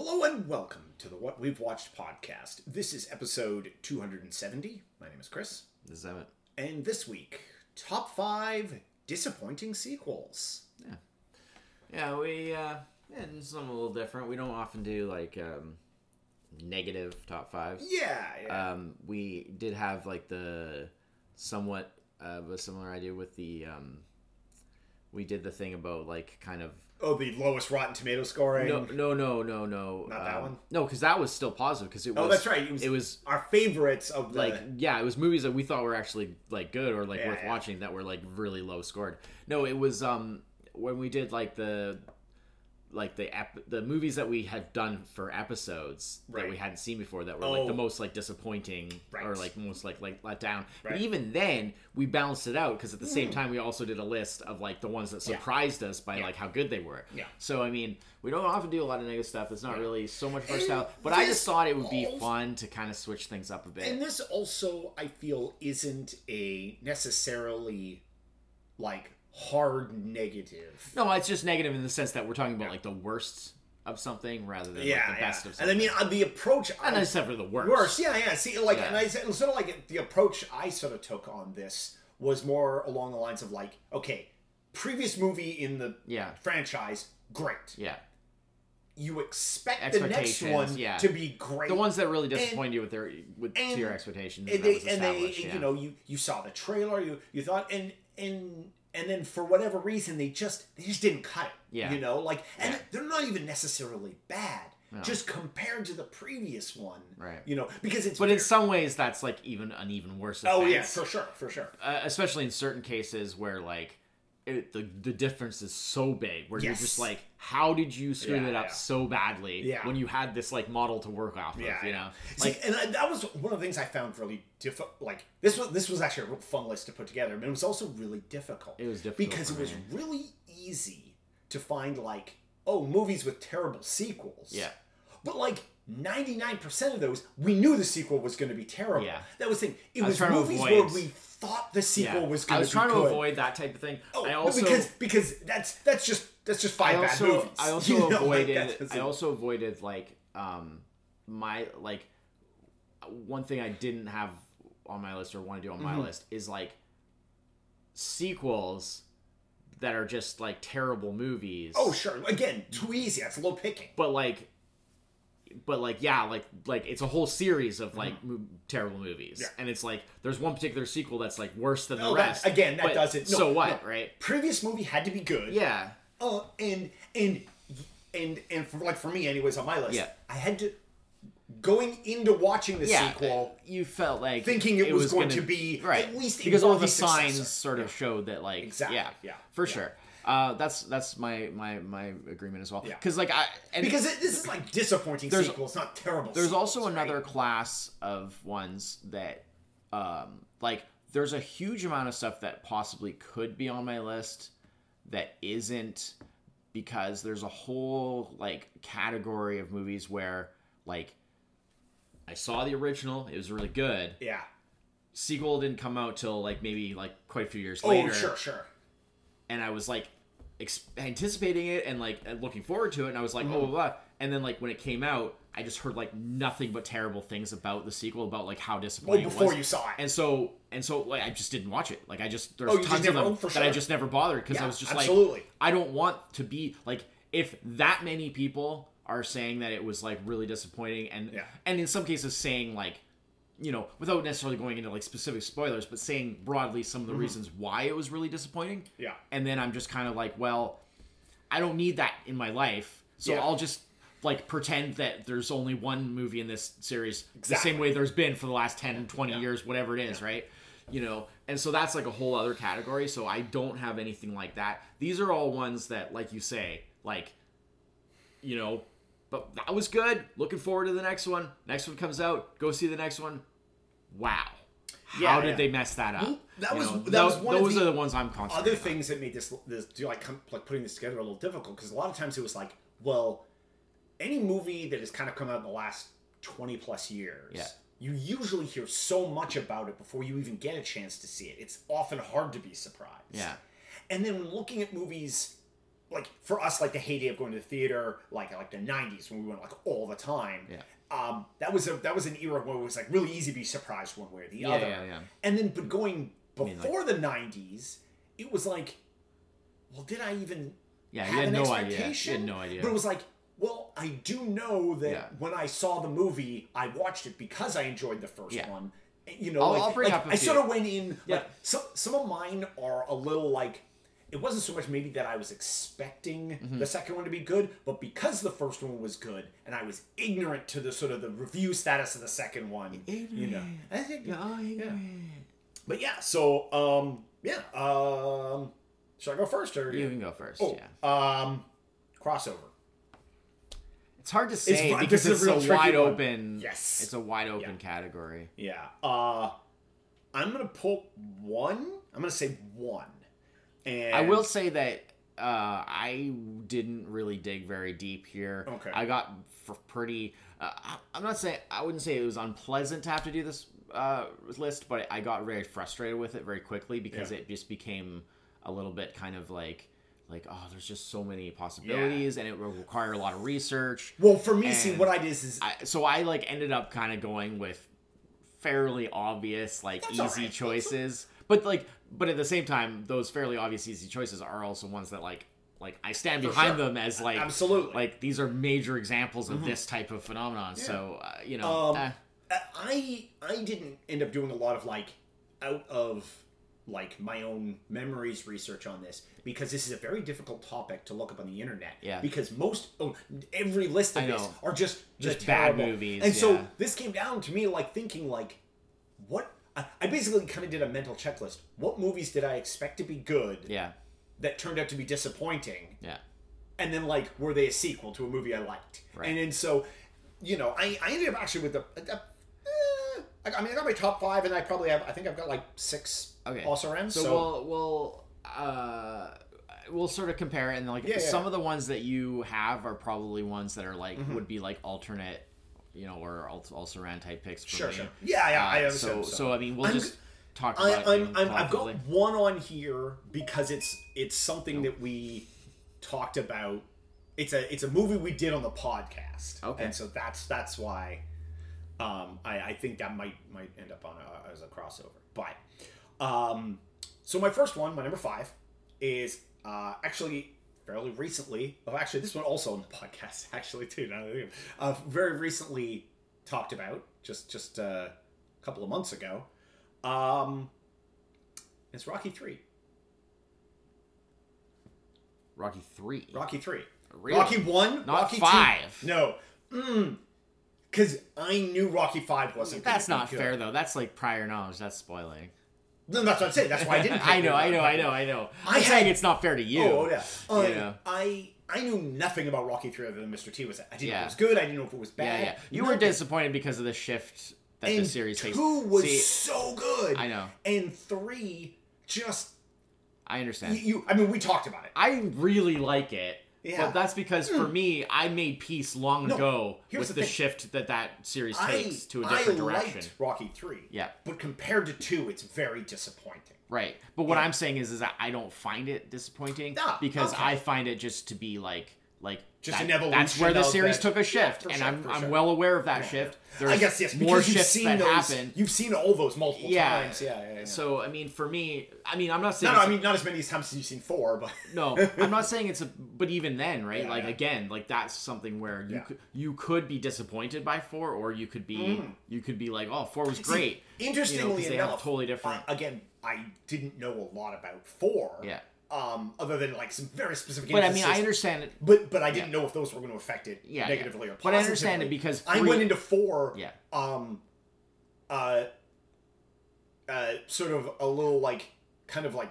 Hello and welcome to the What We've Watched podcast. This is episode 270. My name is Chris. This is it? And this week, top five disappointing sequels. Yeah, Yeah, we uh yeah, something a little different. We don't often do like um negative top fives. Yeah, yeah. Um we did have like the somewhat of a similar idea with the um we did the thing about like kind of oh, the lowest Rotten Tomato scoring. no no no no no Not that um, one? no because that was still positive because it was oh, that's right. It was, it was our favorites of the. like yeah it was movies that we thought were actually like good or like Yeah, worth yeah. watching that were like really low scored no it was um when we did like the like the ep- the movies that we had done for episodes that we hadn't seen before that were like Oh. the most like disappointing or like most like like let down Right. but even then we balanced it out because at the same time we also did a list of like the ones that Hmm. Yeah. surprised us by Yeah. like how good they were Yeah. so i mean we don't often do a lot of negative stuff it's not Yeah. really so much And versatile but i just thought it would be also- fun to kind of switch things up a bit and this also, I feel, isn't a necessarily like hard negative. No, it's just negative in the sense that we're talking about like the worst of something rather than yeah, like the yeah. best of something. And. I mean, uh, the approach. not I necessarily the worst. Worse, yeah, yeah. See, like, Yeah. and I said, sort of like the approach I sort of took on this was more along the lines of like, okay, previous movie in the Yeah, franchise, great. yeah. You expect the next one yeah. to be great. The ones that really disappoint you with their with to your expectations. and And, they, and they, yeah. you know, you you saw the trailer, you you thought, and and and then for whatever reason, they just they just didn't cut it. Yeah. you know, like, and Yeah. they're not even necessarily bad. No. Just compared to the previous one, Right. You know, because it's But in some ways, that's like even an even worse. oh yeah, for sure, for sure. uh, especially in certain cases where like it, the the difference is so big, where you're just like, how did you screw Yeah, it up yeah. so badly Yeah. when you had this like model to work off of? Yeah, you know, See, like and I, that was one of the things I found really difficult. Like this was this was actually a real fun list to put together, but it was also really difficult. It was difficult because it was really easy to find like oh movies with terrible sequels. yeah. but like. 99% of those, we knew the sequel was going to be terrible. Yeah. That was the thing. It I was was, movies where we thought the sequel yeah. was going to be I was trying be to avoid that type of thing. Oh, I also because because that's that's just that's just five I bad movies. I also You know, avoided. doesn't- I also avoided like um my like one thing I didn't have on my list or want to do on my Mhm. list is like sequels that are just like terrible movies. Oh sure. Again, too easy. That's low picking. but like but like yeah like like it's a whole series of like mo- terrible movies Mm-hmm. Yeah. and it's like there's one particular sequel that's like worse than the Oh, that- rest again, that but doesn't- no, so what no. right Previous movie had to be good. yeah Oh, and and and and for like for me, anyways, on my list, Yeah. I had to going into watching the yeah sequel, you felt like thinking it, was, going gonna- to be right at least because all the signs sort of showed that like Exactly, yeah yeah, for sure uh, that's that's my my my agreement as well Yeah. because like I and because it, this is like disappointing sequel. It's not terrible. There's sequels, also right? another class of ones that, um, like, there's a huge amount of stuff that possibly could be on my list that isn't because there's a whole like category of movies where like I saw the original, it was really good. Yeah. Sequel didn't come out till like maybe like quite a few years Oh, later, Oh, sure, sure. and I was like ex- anticipating it and like looking forward to it, and I was like, Mm-hmm. oh, blah, blah. and then like when it came out, I just heard like nothing but terrible things about the sequel, about like how Well, disappointing it before was. you saw it. and so and so like I just didn't watch it. Like I just there's Oh, tons of them oh, that I just never bothered because Yeah, I was just absolutely. like I don't want to be like if that many people are saying that it was like really disappointing and Yeah. and in some cases saying like you know without necessarily going into like specific spoilers but saying broadly some of Mm-hmm. the reasons why it was really disappointing. Yeah. and then I'm just kind of like, well, I don't need that in my life, so Yeah. I'll just like pretend that there's only one movie in this series the same way there's been for the last 10 20 Yeah. years whatever it is right? You know? And so that's like a whole other category. So i don't have anything like that. These are all ones that like you say like you know but that was good. Looking forward to the next one. Next one comes out. Go see the next one. Wow. How Yeah, did yeah. they mess that up? Well, that You was- know, that was one of the are the ones i'm concentrating other on. things that made this this do like come like putting this together a little difficult because a lot of times it was like well any movie that has kind of come out in the last 20 plus years Yeah. you usually hear so much about it before you even get a chance to see it. It's often hard to be surprised. Yeah. And then when looking at movies like for us like the heyday of going to the theater like like the 90s when we went like all the time Yeah. um that was a that was an era where it was like really easy to be surprised one way or the Yeah, other yeah, yeah. and then but going mean, like- before the 90s it was like well did i even Yeah, have had an no idea. You had no idea. but it was like well i do know that Yeah. when i saw the movie i watched it because i enjoyed the first Yeah. one you know I'll- like, I'll bring like, up i sort of went in Yeah. like some some of mine are a little like it wasn't so much maybe that I was expecting Mm-hmm. the second one to be good, but because the first one was good and I was ignorant to the sort of the review status of the second one, you know. I think yeah. But yeah, so um yeah, um should I go first or You can go first. Oh, Yeah. um crossover. It's hard to say fu- because it's a wide one. open. Yes. It's a wide open Yeah. category. Yeah. Uh I'm gonna pull one. I'm gonna say one. And I will say that uh, I didn't really dig very deep here. Okay. I got pretty. Uh, I- I'm not saying I wouldn't say it was unpleasant to have to do this uh, list, but I got very frustrated with it very quickly because Yeah. it just became a little bit kind of like like oh, there's just so many possibilities, and it will require a lot of research. Well, for me, see what I did is, I, so I like ended up kind of going with fairly obvious like That's easy right. choices but like but at the same time those fairly obvious easy choices are also ones that like like I stand For behind sure. them as like absolutely. like these are major examples of this type of phenomenon so uh, you know Um, eh, I I didn't end up doing a lot of like out of like my own memories research on this because this is a very difficult topic to look up on the internet. Yeah. Because most oh, every list of this are just Just bad terrible- movies, And so this came down to me like thinking like what I, I basically kind of did a mental checklist. What movies did I expect to be good yeah that turned out to be disappointing? yeah and then like were they a sequel to a movie I liked? Right. And then so, you know, I, I ended up actually with the. Uh, eh, I mean, I got my top five, and I probably have. I think I've got like six Okay. also around. so, So, we'll we'll uh we'll sort of compare it and like Yeah, yeah. some of the ones that you have are probably ones that are like Mm-hmm. would be like alternate you know or al- also ran type picks for sure, me. sure. Yeah, yeah, I Uh, understand. so, so I mean, we'll I'm just talk I, about. I'm, I'm, I've got one on here because it's it's something that we talked about. It's a it's a movie we did on the podcast. Okay. and so that's that's why um, I, I think that might might end up on a, as a crossover. But um, so my first one, my number five, is uh, actually fairly recently. Oh, actually, this one also on the podcast, actually too. Now that I think of it. uh, very recently talked about just just uh, a couple of months ago. Um, it's Rocky Three. Rocky three. Rocky Three. Really? Rocky One. Not Rocky five. Two. No. Mm. Because I knew Rocky Five wasn't. gonna That's not fair though. That's like prior knowledge. That's spoiling. No, that's what I'm saying. That's why I didn't. I know. I know, I know, I know. I I'm saying it's not fair to you. Oh yeah. Um, know. I I knew nothing about Rocky Three other than Mr. T was. I didn't know Yeah. if it was good. I didn't know if it was bad. yeah. yeah. You were disappointed because of the shift that And the series takes. two was See, so good. I know. And three just I understand. you, you. I mean, we talked about it. I really like it. Yeah. But that's because for me, I made peace long No, ago here's with the the, thing. shift that that series I takes to a different direction. liked Rocky Three. Yeah. But compared to two, it's very disappointing. Right. But what. I'm saying is, is that I don't find it disappointing Ah, because okay. I find it just to be like, like Just that- an evolution That's where the series that- took a shift, and sure, I'm for I'm well aware of that Yeah. shift. I guess yes. Because more you've shifts seen that those, happen. You've seen all those multiple Yeah. times. Yeah, yeah, yeah. So I mean, for me, I mean, I'm not saying no, no, I mean not as many times as you've seen four, but no, I'm not saying it's a. But even then, right? Like again, like that's something where you could you could be disappointed by four, or you could be you could be like, oh, four was great. See, interestingly they have enough, totally different- uh, again, I didn't know a lot about four. Yeah. Um, other than like some very specific. But I mean, I understand it. But but I didn't Yeah. know if those were going to affect it Yeah, yeah. negatively or positively. But I understand it because I went into four. Yeah. Um. Uh. Uh. Sort of a little like, kind of like,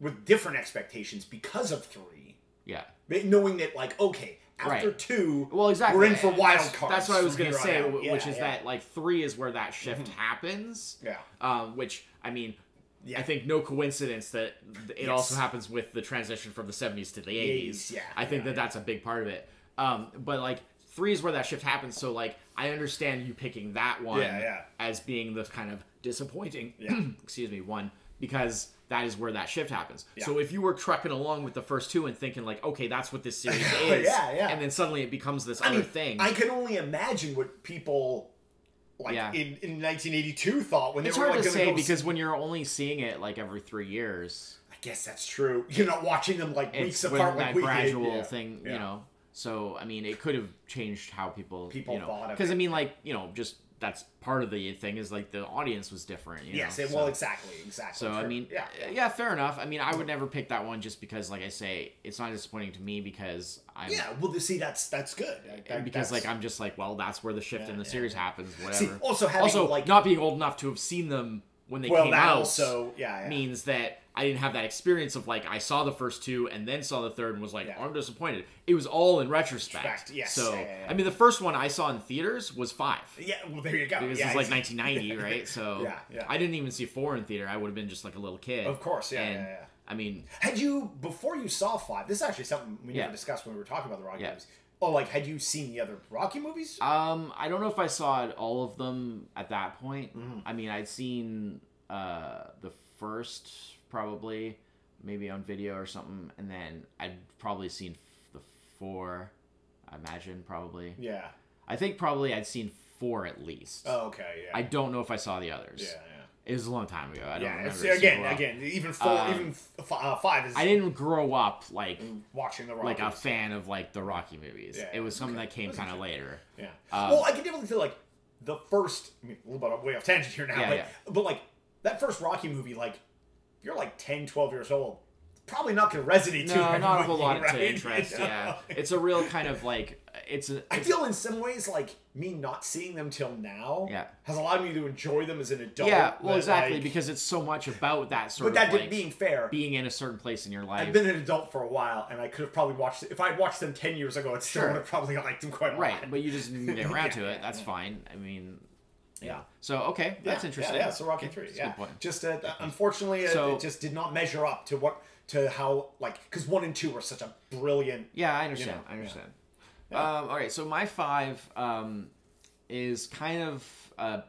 with different expectations because of three, Yeah. knowing that like okay after Right. two, Well, exactly. we're in for wild that's, cards. That's what I was say, out. w- Yeah, which is yeah. that like three is where that shift happens. Yeah. Um, which I mean, Yeah. I think no coincidence that th- it also happens with the transition from the '70s to the '80s. yeah, I think yeah, that that's a big part of it. Um, but like three is where that shift happens. So like I understand you picking that one Yeah, yeah. as being the kind of disappointing, Yeah. excuse me, one because that is where that shift happens. Yeah. So if you were trucking along with the first two and thinking like, okay, that's what this series is, Yeah, yeah. and then suddenly it becomes this I other mean, thing. I can only imagine what people like Yeah. in, in 1982 thought when it's they were hard like to gonna say go because when you're only seeing it like every three years, I guess that's true. You're not watching them like it's weeks when apart, that like we gradual Yeah. thing, Yeah. you know. So I mean, it could have changed how people People you know, thought of because I mean, like you know, just that's part of the thing is like the audience was different. You Yes, know? it, so, well, exactly, exactly. so I mean, yeah, yeah, fair enough. I mean, I would never pick that one just because, like I say, it's not disappointing to me because I'm yeah. Well, see, that's that's good. That- that- because like I'm just like, well, that's where the shift Yeah, in the yeah, series happens. Whatever. See, also having also, like not being old enough to have seen them when they well, came out also, yeah, yeah. means that I didn't have that experience of like I saw the first two and then saw the third and was like, Yeah. oh, I'm disappointed. It was all in retrospect. Retrospect, yes, So yeah, yeah. I mean, the first one I saw in theaters was five. yeah, well, there you go. Yeah, it's like 1990, right? So Yeah, yeah. I didn't even see four in theater. I would have been just like a little kid. Of course, yeah, And, yeah, yeah. I mean, Had you before you saw five? This is actually something we never discussed when we were talking about the Rocky movies. Oh, like had you seen the other Rocky movies? Um, I don't know if I saw all of them at that point. Mm-hmm. I mean, I'd seen uh, the first probably, maybe on video or something, and then I'd probably seen the four. I imagine probably. yeah. I think probably I'd seen four at least. Oh, okay. Yeah. I don't know if I saw the others. yeah. Yeah. It was a long time ago. I don't Yeah. remember. It's, again, well. again, even four, Um, even f- uh, five is I didn't grow up like watching the Rocky. like a fan of like the Rocky movies. Yeah, it was something okay. that came kind of later. Yeah. Um, well, I can definitely feel like the first. I mean, a little bit way off tangent here now, Yeah, but yeah. but like that first Rocky movie, like you're like 10, 12 years old. Probably not going to resonate too. No, not a whole lot right? to interest. You know? Yeah, it's a real kind of like it's a. I it's- feel in some ways like me not seeing them till now Yeah. has allowed me to enjoy them as an adult. yeah, well, exactly like- because it's so much about that sort but of that like being fair, being in a certain place in your life. I've been an adult for a while, and I could have probably watched it if I'd watched them ten years ago. It still Sure. would have probably liked them quite a right, lot. but you just didn't get around Yeah, to it. That's fine. I mean, Yeah. So okay, Yeah, that's interesting. Yeah, yeah, so Rocky three. Yeah, good point. just uh, unfortunately, So- it just did not measure up to what to how like because one and two were such a brilliant. Yeah, I understand. know, I understand. Yeah. Um, all right, so my five um, is kind of a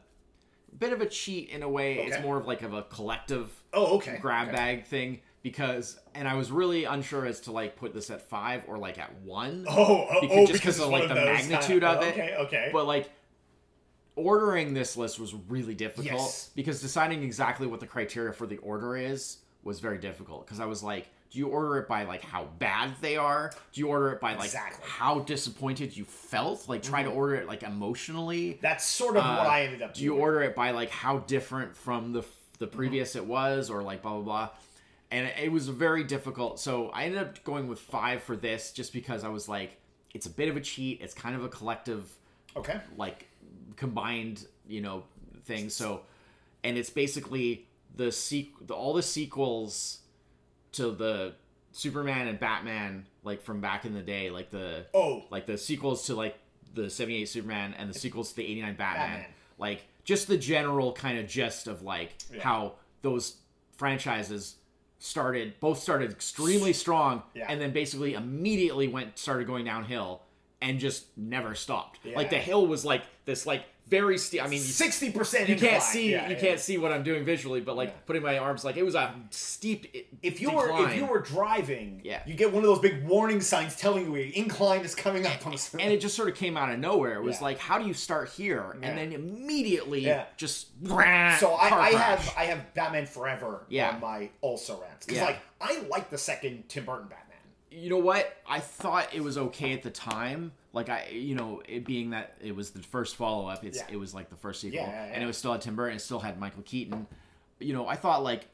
bit of a cheat in a way. It's more of like of a collective Oh, okay. grab okay. bag thing because, and I was really unsure as to like put this at five or like at one. Oh, oh, Because- oh, just because of, like, the magnitude kind of it. Okay, okay. But like ordering this list was really difficult Yes. because deciding exactly what the criteria for the order is was very difficult because I was like, do you order it by like how bad they are? Do you order it by like Exactly. Mm-hmm. how disappointed you felt? Like try to order it like emotionally. That's sort of what Uh, I ended up. Do you order it by like how different from the the previous it was or like blah blah blah? And it was very difficult. So I ended up going with five for this just because I was like, it's a bit of a cheat. It's kind of a collective Okay. like combined you know things. so and it's basically the sequ- the, all the sequels to the superman and batman like from back in the day like the Oh, like the sequels to like the 78 superman and the sequels to the 89 batman, Batman. like just the general kind of gist of like Yeah. how those franchises started both started extremely strong Yeah. and then basically immediately went started going downhill and just never stopped like the hill was like this like very steep i mean sixty percent. you can't see you can't see what i'm doing visually but like Yeah. putting my arms like it was a steep If you were if you were driving, Yeah. you get one of those big warning signs telling you incline is coming up on a and it just sort of came out of nowhere. It was Yeah. like, how do you start here, Yeah. and then immediately Yeah. just So I, I have. I have Batman Forever Yeah. on my also rants because Yeah. like I like the second Tim Burton Batman. You know what? I thought it was okay at the time. Like I, you know, it being that it was the first follow up. It's Yeah. it was like the first sequel, Yeah, yeah, and it was still had Tim Burton. It still had Michael Keaton. You know, I thought like.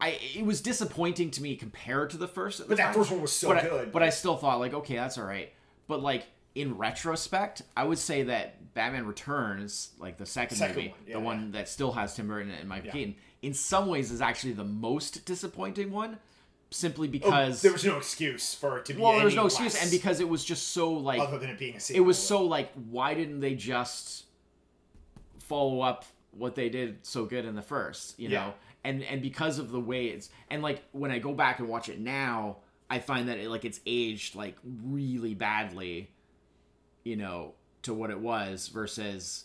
I, it was disappointing to me compared to the first. The But that time. first one was so but I, good. but I still thought like, okay, that's all right. But like in retrospect, I would say that Batman Returns, like the second, Second movie, one, yeah, the one that still has Tim Burton and Michael Yeah. Keaton, in some ways is actually the most disappointing one, simply Oh, because there was no excuse for it to be. well, there was no excuse, and because it was just so like other than it being a sequel, it was so like why didn't they just follow up what they did so good in the first you Yeah. know and and because of the way it's and like when i go back and watch it now i find that it like it's aged like really badly you know to what it was versus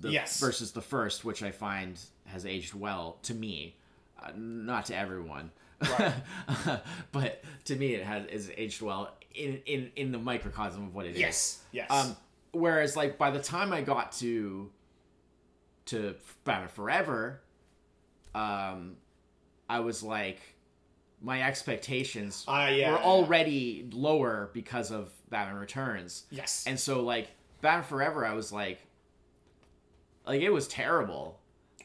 the Yes. versus the first which i find has aged well to me uh, not to everyone, Right. but to me, it has is aged well in in in the microcosm of what it is. Yes. Yes. Um, whereas like by the time I got to to Batman Forever, um, I was like, my expectations Ah, yeah, were yeah. already lower because of Batman Returns, yes. and so like Batman Forever, I was like, like it was terrible.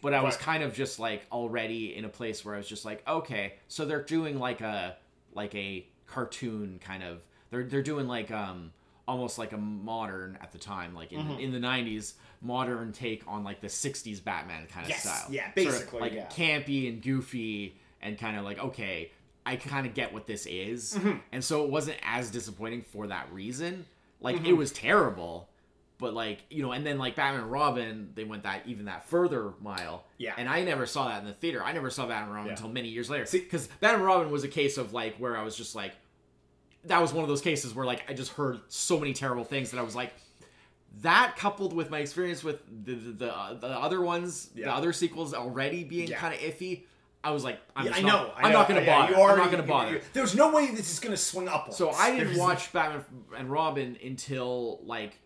But I was kind of just like already in a place where I was just like, okay, so they're doing like a like a cartoon kind of they're they're doing like um almost like a modern at the time like in, Mm-hmm. in the 90s modern take on like the 60s batman kind of Yes, style yeah, Sort of, basically, like yeah. campy and goofy and kind of like okay i kind of get what this is Mm-hmm. and so it wasn't as disappointing for that reason like Mm-hmm. it was terrible but like you know and then like batman and robin they went that even that further mile Yeah. and i never saw that in the theater i never saw batman and robin Yeah. until many years later See- because batman and robin was a case of like where i was just like that was one of those cases where like I just heard so many terrible things that I was like, that coupled with my experience with the the, the, uh, the other ones, the other sequels already being Yeah. kind of iffy, I was like, I'm Yeah, I not, know. I I'm not gonna Yeah, bother. you already- I'm not gonna you- bother. you- There's no way this is gonna swing up. so I didn't There's- watch Batman and Robin until like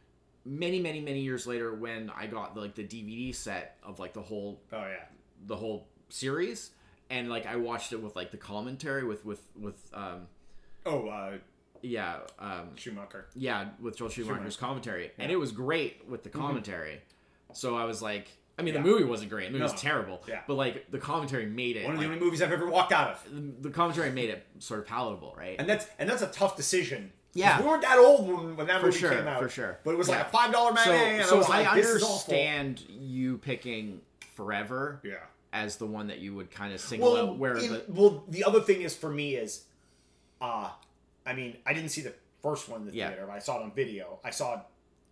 many many many years later when I got like the DVD set of like the whole Oh yeah. the whole series and like I watched it with like the commentary with with with um Oh, uh, yeah um Schumacher. yeah, with Joel Schumacher's Schumacher. commentary, and Yeah. Mm-hmm. it was great with the commentary. So I was like, I mean, Yeah. the movie wasn't great. The movie No. was terrible. Yeah. But like the commentary made it. One of the like, only movies I've ever walked out of. the, the commentary made it sort of palatable, right? And that's and that's a tough decision. Yeah. we weren't that old when, when that For movie sure, came out. for sure. But it was Yeah. like a five dollar so, matinee, and so I was I like, awful. understand you picking Forever Yeah. as the one that you would kind of single Well, out. Where in- the well, the other thing is for me is, uh, I mean, I didn't see the first one in the Yeah. theater, but I saw it on video. I saw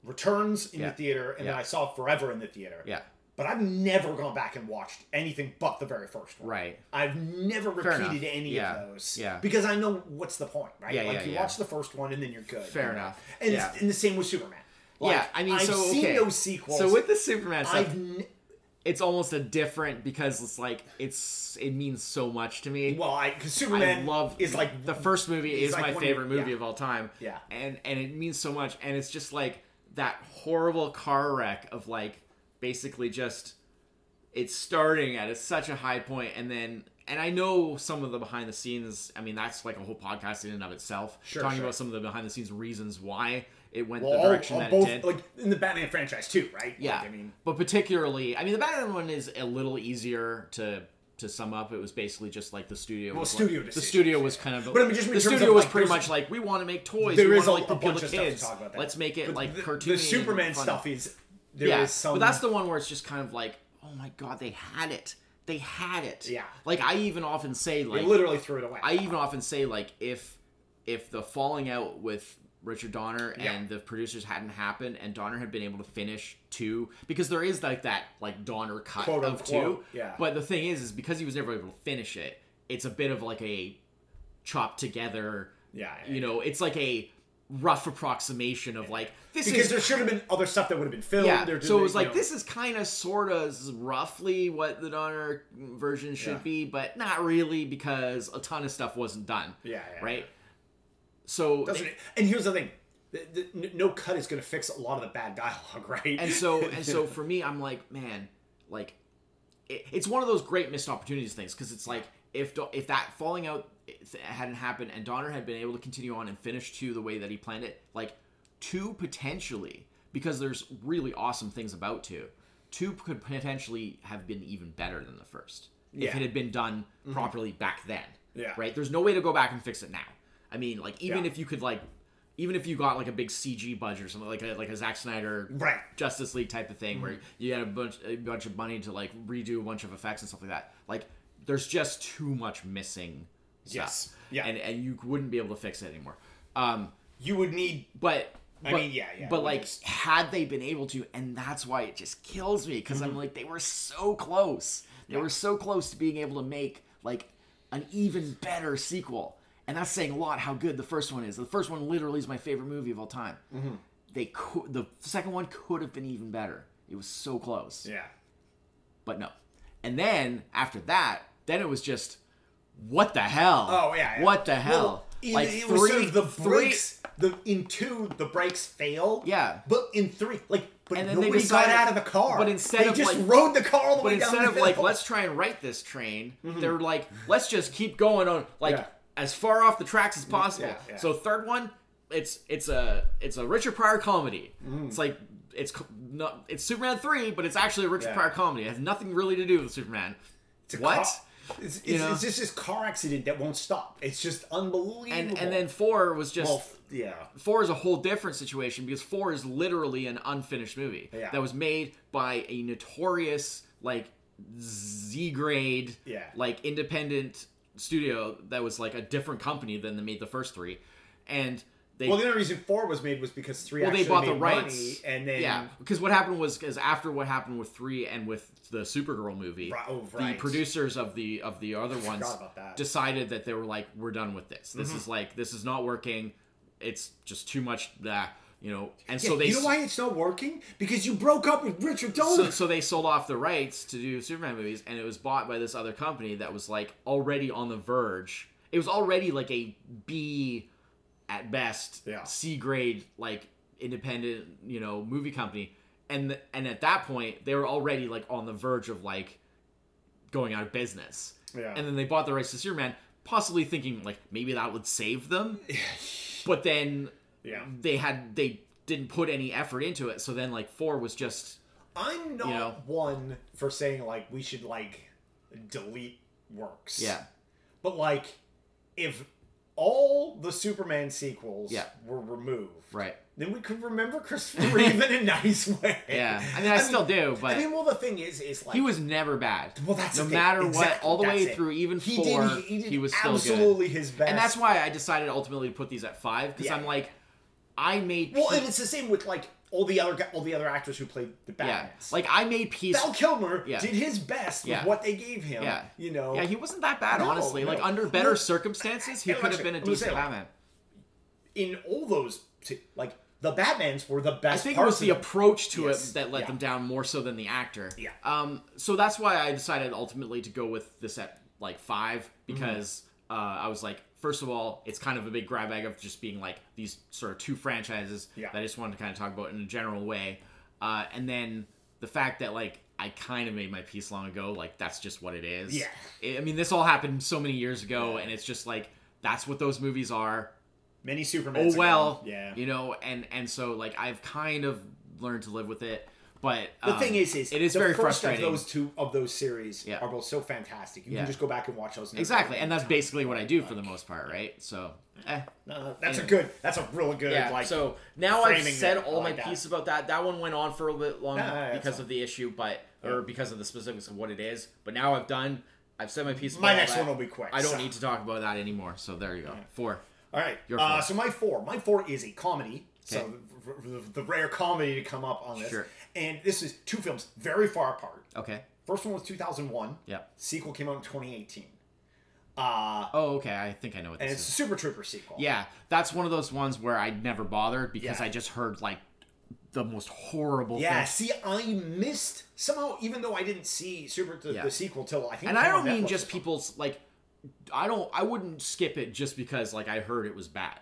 Returns in Yeah. the theater, and then I saw Forever in the theater. yeah, But I've never gone back and watched anything but the very first one. right. I've never repeated any Yeah. of those. Yeah. Because I know what's the point, right? Yeah, like yeah, you yeah. watch the first one and then you're good. Fair you know? enough. And Yeah. and the same with Superman. Like, yeah, I mean, I've so seen okay. those sequels. So with the Superman stuff, I've n- it's almost a different because it's like it's it means so much to me. well, I because Superman I love is like the first movie is like my favorite movie of all time. Yeah. and and it means so much, and it's just like that horrible car wreck of like basically just it's starting at a, such a high point, and then and I know some of the behind the scenes. I mean, that's like a whole podcast in and of itself, Sure, talking sure. about some of the behind the scenes reasons why it went well, the direction all that both it did. like in the Batman franchise too, right? Yeah, Like, I mean, but particularly, I mean, the Batman one is a little easier to to sum up. It was basically just like the studio. Well, was studio like, the studio was kind of. But I mean, just the studio of, was like, pretty much like we want to make toys. there we is a, want to like appeal bunch of stuff to kids. talk about. That. Let's make it But like the, cartoony. The Superman stuff is there yeah, some. but that's the one where it's just kind of like, oh my god, they had it. They had it. Yeah. Like I even often say, they like literally threw it away. I even often say like if if the falling out with Richard Donner Yeah. and the producers hadn't happened and Donner had been able to finish two because there is like that like Donner cut Quote, of two. yeah. But the thing is is because he was never able to finish it, it's a bit of like a chopped together yeah, yeah, you know, it's like a rough approximation of like this because is there should have been other stuff that would have been filmed. yeah. So it was like know. this is kind of sort of roughly what the Donner version should Yeah. be, but not really because a ton of stuff wasn't done. Yeah, yeah, right. So Doesn't it? And here's the thing: the, the, no cut is going to fix a lot of the bad dialogue, right? and so and so for me, I'm like, man, like it, it's one of those great missed opportunities things because it's like if if that falling out hadn't happened and Donner had been able to continue on and finish two the way that he planned it, like two potentially because there's really awesome things about two. Two could potentially have been even better than the first Yeah. if it had been done properly back then. Yeah. Right. There's no way to go back and fix it now. I mean, like even Yeah. if you could like. Even if you got like a big CG budget or something like a like a Zack Snyder Right. Justice League type of thing where Mm-hmm. you had a bunch a bunch of money to like redo a bunch of effects and stuff like that. Like there's just too much missing. Yes. Yeah. And and you wouldn't be able to fix it anymore. Um you would need. but I but- mean, yeah, yeah, But like, just- had they been able to, and that's why it just kills me because Mm-hmm. I'm like, they were so close. They were so close to being able to make like an even better sequel, and that's saying a lot how good the first one is. The first one literally is my favorite movie of all time. Mm-hmm. They could, the second one could have been even better. It was so close Yeah. but no. And then after that, then it was just what the hell? Oh yeah. yeah. What the hell? Well, like it three, was sort of the three- brakes. The in two, the brakes fail. Yeah. But in three, like, but And then they nobody decided- got out of the car. but instead they of, just like- rode the car all the But way down instead of like let's try and right this train, they're like let's just keep going on like Yeah. as far off the tracks as possible. Yeah. So third one, it's it's a it's a Richard Pryor comedy. Mm-hmm. It's like it's not it's Superman three, but it's actually a Richard. Pryor comedy. It has nothing really to do with Superman. It's a what? car- It's, it's, You know? it's just this car accident that won't stop. It's just unbelievable. And and then four was just well, yeah, four is a whole different situation because four is literally an unfinished movie Yeah. that was made by a notorious like Z grade Yeah. like independent studio that was like a different company than they made the first three, and they Well, the only reason four was made was because three well, actually they bought the made rights, money, and then yeah, because what happened was because after what happened with three and with the Supergirl movie, Right, oh, the producers of the of the other ones that. Mm-hmm. decided that they were like, we're done with this. This is like this is not working. It's just too much that you know, and Yeah, so they you know why it's not working? Because you broke up with Richard Donner. so, so they sold off the rights to do Superman movies, and it was bought by this other company that was like already on the verge. It was already like a B at best, Yeah. C grade like independent, you know, movie company, and and at that point they were already like on the verge of like going out of business. Yeah. And then they bought the rights to Superman, possibly thinking like maybe that would save them, but then yeah, they had they didn't put any effort into it. So then like four was just I'm not you know. one for saying like we should like delete works. yeah. but like if all the Superman sequels Yeah. were removed, Right. then we could remember Christopher Reeve in a nice way. Yeah. I mean, I, still do, but I mean, well, the thing is, is like he was never bad. Well, that's no matter what, Exactly, all the way it. through, even he four, did, he, he did was still good. absolutely his best. And that's why I decided ultimately to put these at five because Yeah. I'm like, I made well, and it's the same with like all the other all the other actors who played the yeah, Batman. like I made peace. Val Kilmer Yeah. did his best Yeah. with what they gave him. Yeah. you know. yeah, he wasn't that bad, No, honestly. Like under better circumstances, he could have been a say, decent Batman. in all those, like the Batmans were the best. I think it was the approach to Yes. it that let Yeah. them down more so than the actor. Yeah. Um. So that's why I decided ultimately to go with this at like five Mm-hmm. because uh, I was like, first of all, it's kind of a big grab bag of just being like these sort of two franchises Yeah. that I just wanted to kind of talk about in a general way, uh, and then the fact that like I kind of made my piece long ago, like that's just what it is. Yeah. I I mean, this all happened so many years ago, and it's just like that's what those movies are Many Superman. oh well yeah. you know and and so like i've kind of learned to live with it but The um, thing is, is it is the very first frustrating Of those two of those series Yeah. are both so fantastic. You Yeah. can just go back and watch those. exactly and that's basically what i do for the most part right so eh. No, that's Anyway. a good. That's a really good. yeah like so now i've said it. I all my like that. piece about that that one went on for a little bit long No, no, no, because fine. of the issue but or because of the specifics of what it is but now i've done i've said my piece about My next that. one will be quick, i don't so- need to talk about that anymore so there you go four All right. Your Uh, so my four. My four is a comedy. So the, the, the rare comedy to come up on this. Sure. And this is two films very far apart. okay First one was 2001. yeah Sequel came out in 2018. Uh, oh okay i think i know what and this it's is a Super Trooper sequel. Yeah, that's one of those ones where I never bothered because Yeah. I just heard like the most horrible Yeah, things. see, I missed somehow, even though I didn't see Super the, Yeah. the sequel till I think. And it I came don't on mean Netflix. just people's like I don't I wouldn't skip it just because like I heard it was bad.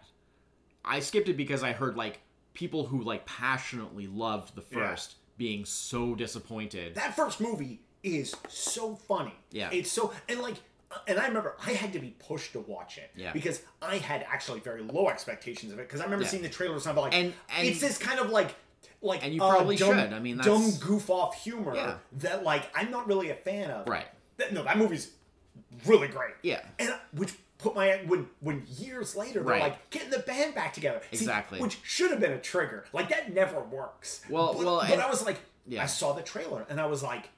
I skipped it because I heard like people who like passionately loved the Yeah. first being so disappointed. that first movie is so funny. Yeah. it's so and like, and I remember I had to be pushed to watch it. Yeah. because I had actually very low expectations of it because I remember Yeah. seeing the trailer and I'm like, And- and- it's this kind of like. Like And you uh, probably dumb, should. I mean, dumb goof off humor Yeah. that like I'm not really a fan of. Right. That, no, that movie's really great. Yeah. and which put my when when years later they're Right. like getting the band back together. See, Exactly. which should have been a trigger. Like that never works. Well- but, well, but and- I was like, Yeah. I saw the trailer and I was like,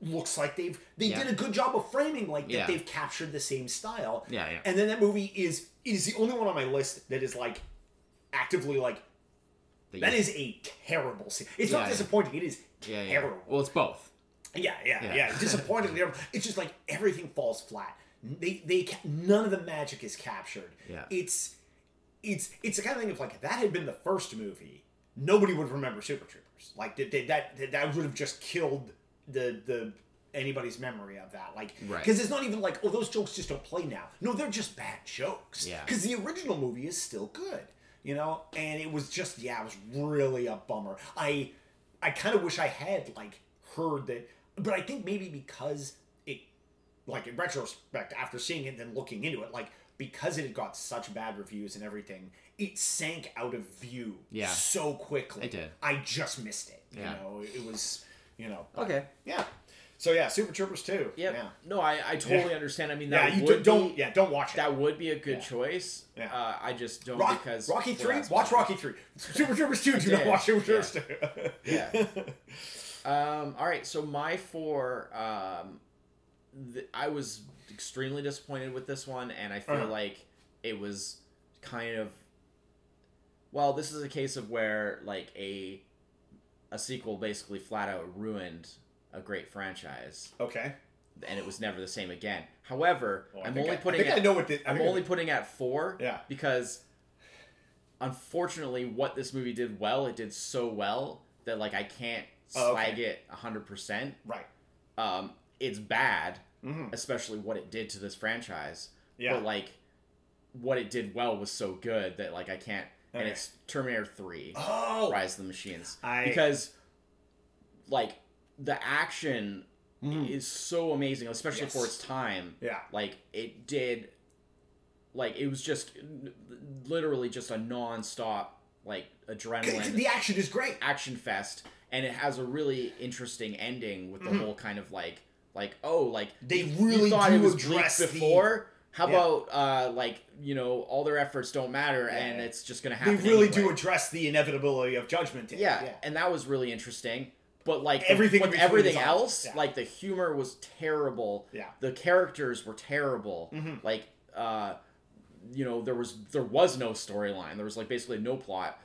looks like they've they Yeah. did a good job of framing like Yeah. that they've captured the same style. Yeah, yeah. And then that movie is is the only one on my list that is like actively like that you- a terrible scene. It's Yeah, not yeah. disappointing. It is yeah, yeah. terrible. Well, it's both. Yeah, yeah, Yeah. yeah. Disappointing. it's just like everything falls flat. They, they, none of the magic is captured. Yeah. It's, it's, it's the kind of thing of like if that had been the first movie, nobody would remember Super Troopers. Like that, that, that, that would have just killed the, the, anybody's memory of that. Like, Right. because it's not even like, oh, those jokes just don't play now. No, they're just bad jokes. Yeah. Because the original movie is still good, you know. And it was just, yeah, it was really a bummer. I, I kind of wish I had like heard that, but I think maybe because like in retrospect, after seeing it and then looking into it, like because it had got such bad reviews and everything, it sank out of view Yeah. so quickly. It did. I just missed it. Yeah. You know, it was, you know. but- Okay. Yeah. So yeah, Super Troopers too. Yep. Yeah. No, I, I totally Yeah. understand. I mean, Yeah, that you would do, don't. be, Yeah, don't watch it. that would be a good Yeah. choice. Yeah. Uh, I just don't Rock, because Rocky three. Watch special- Rocky three. Super Troopers two. Do not did, watch Super yeah. Troopers two. Yeah. Um, all right, so my four, um, th- I was extremely disappointed with this one, and I feel Uh-huh. like it was kind of. Well, this is a case of where like a a sequel basically flat out ruined a great franchise, okay. and it was never the same again. However, I I'm only I, putting I think it, I know what the, I I only putting at four Yeah. because unfortunately what this movie did well it did so well that like i can't Oh, slag okay. it 100% right. um it's bad Mhm. especially what it did to this franchise Yeah. but like what it did well was so good that like i can't and it's terminator 3 oh. rise of the machines I- because like the action Mhm. is so amazing especially Yes. for its time Yeah. like it did like it was just literally just a non-stop like adrenaline The action is great. action fest and it has a really interesting ending with the Mhm. whole kind of like like oh like They really thought it was address the- before how Yeah. about uh like you know all their efforts don't matter Yeah. and it's just gonna happen. They really anyway. do address the inevitability of Judgment Day. yeah, Yeah. and that was really interesting but like Everything in with everything else like the humor was terrible Yeah. the characters were terrible Mhm. like uh you know there was there was no storyline there was like basically no plot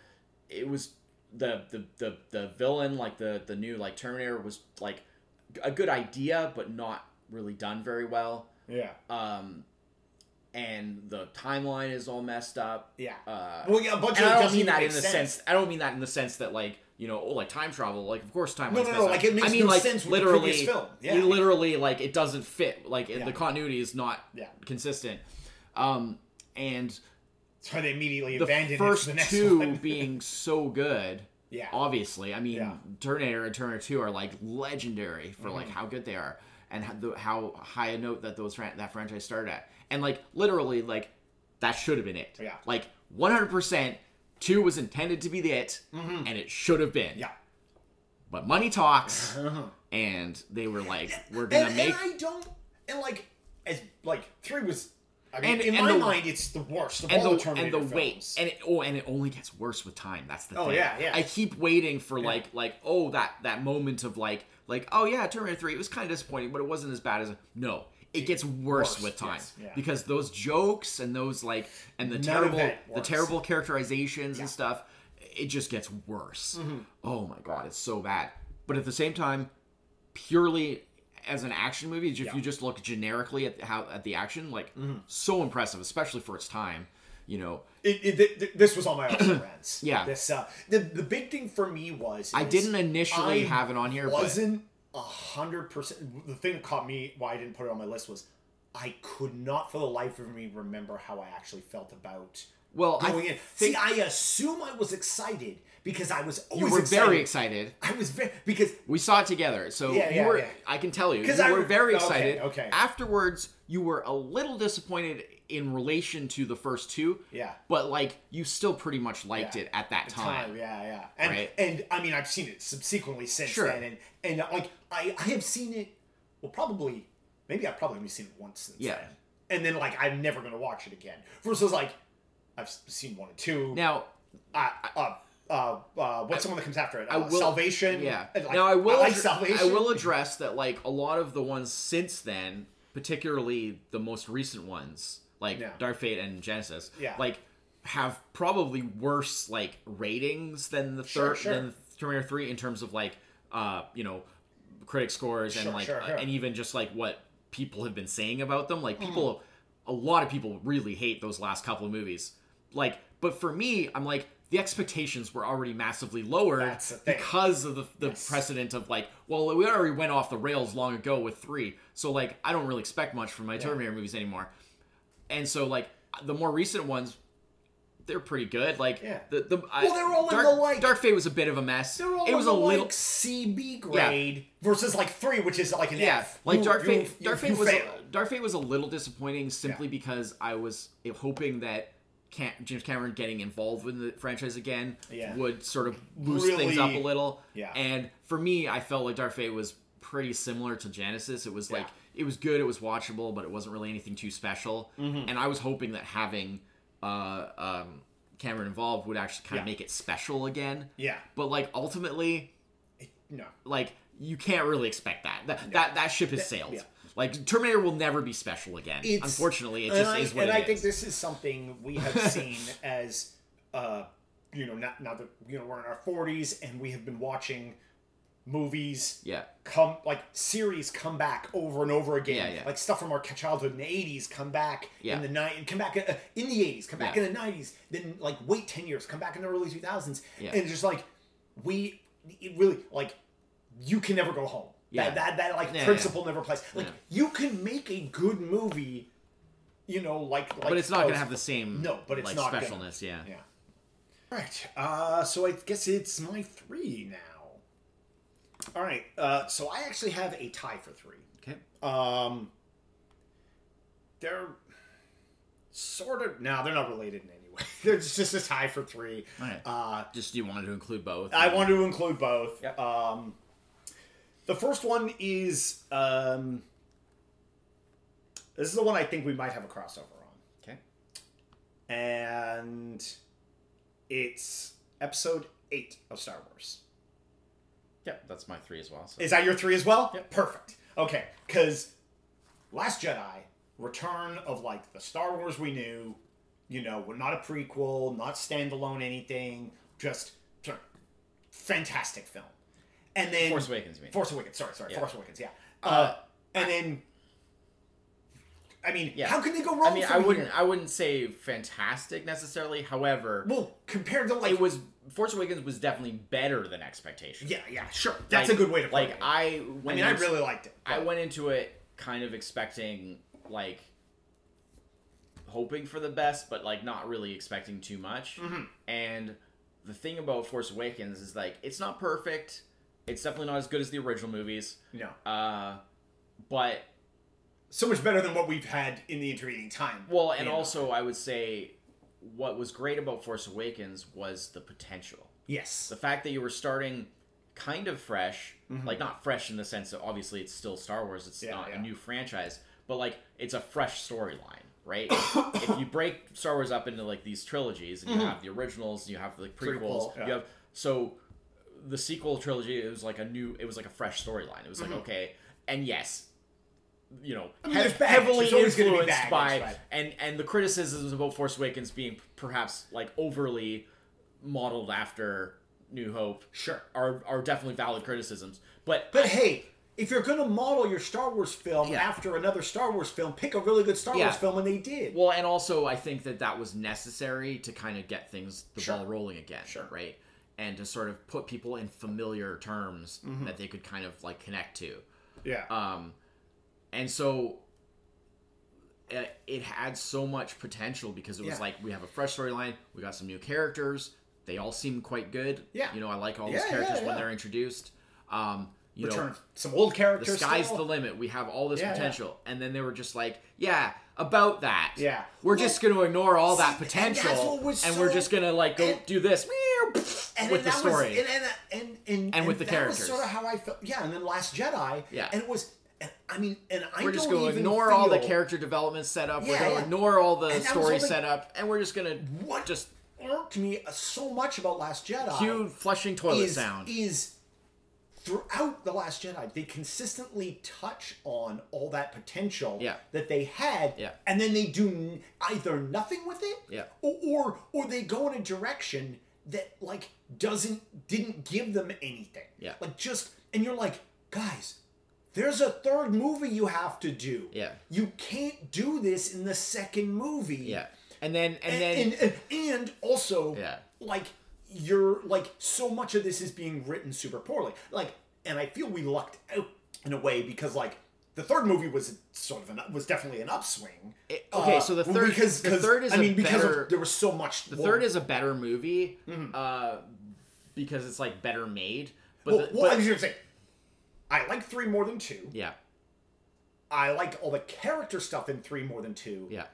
it was the the the, the villain like the the new like terminator was like a good idea but not really done very well Yeah. um and the timeline is all messed up Yeah. uh Well, yeah, a bunch and of I don't mean that in the sense. I don't mean that in the sense that like you know, oh, like time travel. Like of course time. No, no, no, like, it makes I mean, no like sense with literally, previous film. Yeah. literally like it doesn't fit. Like Yeah. the continuity is not Yeah. consistent. Um, and That's why they immediately the abandoned it first the next two being so good. Yeah. Obviously, I mean, Yeah. Terminator and Terminator Two are like legendary for Mm-hmm. like how good they are and how, the, how high a note that those fran- that franchise started at. And like literally, like that should have been it. Yeah. Like one hundred percent. Two was intended to be the it, and it should have been. Mm-hmm. Yeah. But money talks, and they were like, "We're And, gonna and make." I don't and like as like three was. I mean, And- in and my the- mind, it's the worst of and all the, the Terminator and the wait films. and it oh and it only gets worse with time that's the Oh, thing yeah, yeah. i keep waiting for like like oh that that moment of like like oh yeah terminator 3 it was kind of disappointing but it wasn't as bad as no it gets worse, Worse, with time yes, yeah. because those jokes and those like and the None terrible the terrible characterizations and stuff it just gets worse Mm-hmm. oh my god it's so bad but at the same time purely as an action movie if Yeah. you just look generically at how at the action like Mm-hmm. so impressive especially for its time you know it, it, th- th- this was on my rants. Yeah. This uh, the the big thing for me was I didn't initially I have it on here, wasn't a hundred percent. The thing that caught me why I didn't put it on my list was I could not for the life of me remember how I actually felt about well, I in. See, I assume I was excited because I was always you were excited. very excited. I was very because We saw it together, so Yeah, you yeah, were. yeah. I can tell you, you I were very excited. okay. Afterwards, you were a little disappointed in relation to the first two. Yeah. But like, you still pretty much liked Yeah. it at that time. time. Yeah, yeah. And Right. and I mean I've seen it subsequently since Sure. then and and uh, like I I have seen it well probably maybe I've probably only seen it once since Yeah. then. And then like I'm never gonna watch it again. Versus like I've seen one and two. Now, uh, uh, uh, uh, what's the one that comes after it? I Uh, will- Salvation. yeah. Like, now I will. like addre- Salvation. I will address that. Like a lot of the ones since then, particularly the most recent ones, like Yeah. Dark Fate and Genisys, Yeah. like have probably worse like ratings than the Sure, third sure. than Terminator Three in terms of like uh you know critic scores and Sure, like uh, and even just like what people have been saying about them. Mm-hmm. Like people, a lot of people really hate those last couple of movies. Like, but for me, I'm like the expectations were already massively lowered That's the thing. because of the, the Yes. precedent of like, well, we already went off the rails long ago with three, so like I don't really expect much from my Terminator movies anymore. And so like the more recent ones, they're pretty good. Like Yeah. the the Well, they're all in Dark, the, like- Dark Fate was a bit of a mess. They're all it was in a the, little like CB grade versus like three, which is like an yeah, F. like You- Dark Fate. you- Dark Fate was. Dark Fate was a little disappointing simply Yeah. because I was hoping that Cam- James Cameron getting involved with the franchise again Yeah. would sort of boost things up a little. Yeah. And for me, I felt like Dark Fate was pretty similar to Genisys. It was like Yeah. it was good, it was watchable, but it wasn't really anything too special. Mm-hmm. And I was hoping that having uh, um, Cameron involved would actually kind of Yeah. make it special again. Yeah. But like ultimately, No. like you can't really expect that. That that, that ship has sailed. yeah. Like Terminator will never be special again. It's- Unfortunately, it just I, is what and it I is. think this is something we have seen as, uh, you know, now, now that you know we're in our forties and we have been watching movies yeah, come like series come back over and over again. Yeah, yeah. Like stuff from our childhood in the eighties come back Yeah. in the night and come back uh, in the eighties, come back Yeah. in the nineties, then like wait ten years, come back in the early two thousands, Yeah. and just like we it really like you can never go home. Yeah. That that, that like Yeah, principle never applies. Like Yeah. you can make a good movie, you know, like like but it's not going oh, to have the same No, but it's like not gonna. specialness. Yeah. yeah. All right. Uh, so I guess it's my three now. All right. Uh, so I actually have a tie for three. Okay. Um, they're sort of. No, they're not related in any way. they're just a tie for three. All right. Uh, Just you wanted to include both. I wanted to include both. Yep. Um, the first one is. Um, this is the one I think we might have a crossover on. Okay. and it's episode eight of Star Wars. Yep, that's my three as well. So. Is that your three as well? Yep. Perfect. Okay, because Last Jedi, Return of like the Star Wars we knew, you know, not a prequel, not standalone anything, just fantastic film. And then Force Awakens, you mean? Force Awakens. Sorry, sorry, Yeah. Force Awakens. Yeah. Uh, Uh, and then, I mean, Yeah. how can they go wrong? I mean, I wouldn't. here? I wouldn't say fantastic necessarily. However, Well, compared to like, it was Force Awakens was definitely better than expectations. yeah, yeah, sure. That's Like- a good way to put like it. I. I Went mean, I into- really liked it. I went into it kind of expecting like hoping for the best, but like not really expecting too much. Mhm. And the thing about Force Awakens is like it's not perfect. It's definitely not as good as the original movies. No. Uh, but So much better than what we've had in the intervening time. well, and you know. also I would say what was great about Force Awakens was the potential. yes. the fact that you were starting kind of fresh, Mm-hmm. like not fresh in the sense that obviously it's still Star Wars, it's Yeah, not yeah. a new franchise, but like it's a fresh storyline, right? if you break Star Wars up into like these trilogies, and you have the originals, you have the prequels, Prequel, yeah. you have so the sequel trilogy it was like a new, it was like a fresh storyline. It was like okay, and yes. You know, Mm-hmm. mean, he- heavily influenced baggage, by right. and and the criticisms about Force Awakens being perhaps like overly modeled after New Hope Sure. are are definitely valid criticisms. But But hey, if you're going to model your Star Wars film Yeah. after another Star Wars film, pick a really good Star Yeah. Wars film, and they did. well, and also I think that that was necessary to kind of get things the Sure. ball rolling again, Sure. right? And to sort of put people in familiar terms Mm-hmm. that they could kind of like connect to. yeah. Um, and so uh, it had so much potential because it was Yeah. like we have a fresh storyline, we got some new characters, they all seem quite good. Yeah. you know, I like all Yeah, those characters yeah, when they're introduced. Um, you Return know, some old characters. the sky's still. the limit. We have all this potential, and then they were just like, "Yeah, about that. Yeah. we're Well, just going to ignore all that and that's potential, was and so- we're just going to like go and- do this and with the that was- story." and, and, and, and, And with the that characters. was sort of how I felt. Yeah, and then Last Jedi. Yeah. and it was. I mean, and I we're just don't going to even ignore all the character development setup. we're Yeah, going to yeah. ignore all the And that was story something- setup, and we're just going to What just irked me so much about Last Jedi. cue flushing toilet is, sound. is throughout the last jedi they consistently touch on all that potential Yeah. that they had Yeah. and then they do either nothing with it Yeah. or, or or they go in a direction that like doesn't didn't give them anything Yeah. like just and you're like guys there's a third movie you have to do Yeah. you can't do this in the second movie Yeah, and then and, and, then and, and, and also Yeah. like you're like so much of this is being written super poorly. Like, and I feel we lucked out in a way because like the third movie was sort of an was definitely an upswing. It- okay, Uh, so the third- because the third is I a mean because better- of, there was so much. The third is a better movie, uh, because it's like better made. But, well, the, well but- I was gonna say, I like three more than two. yeah, I like all the character stuff in three more than two. yeah.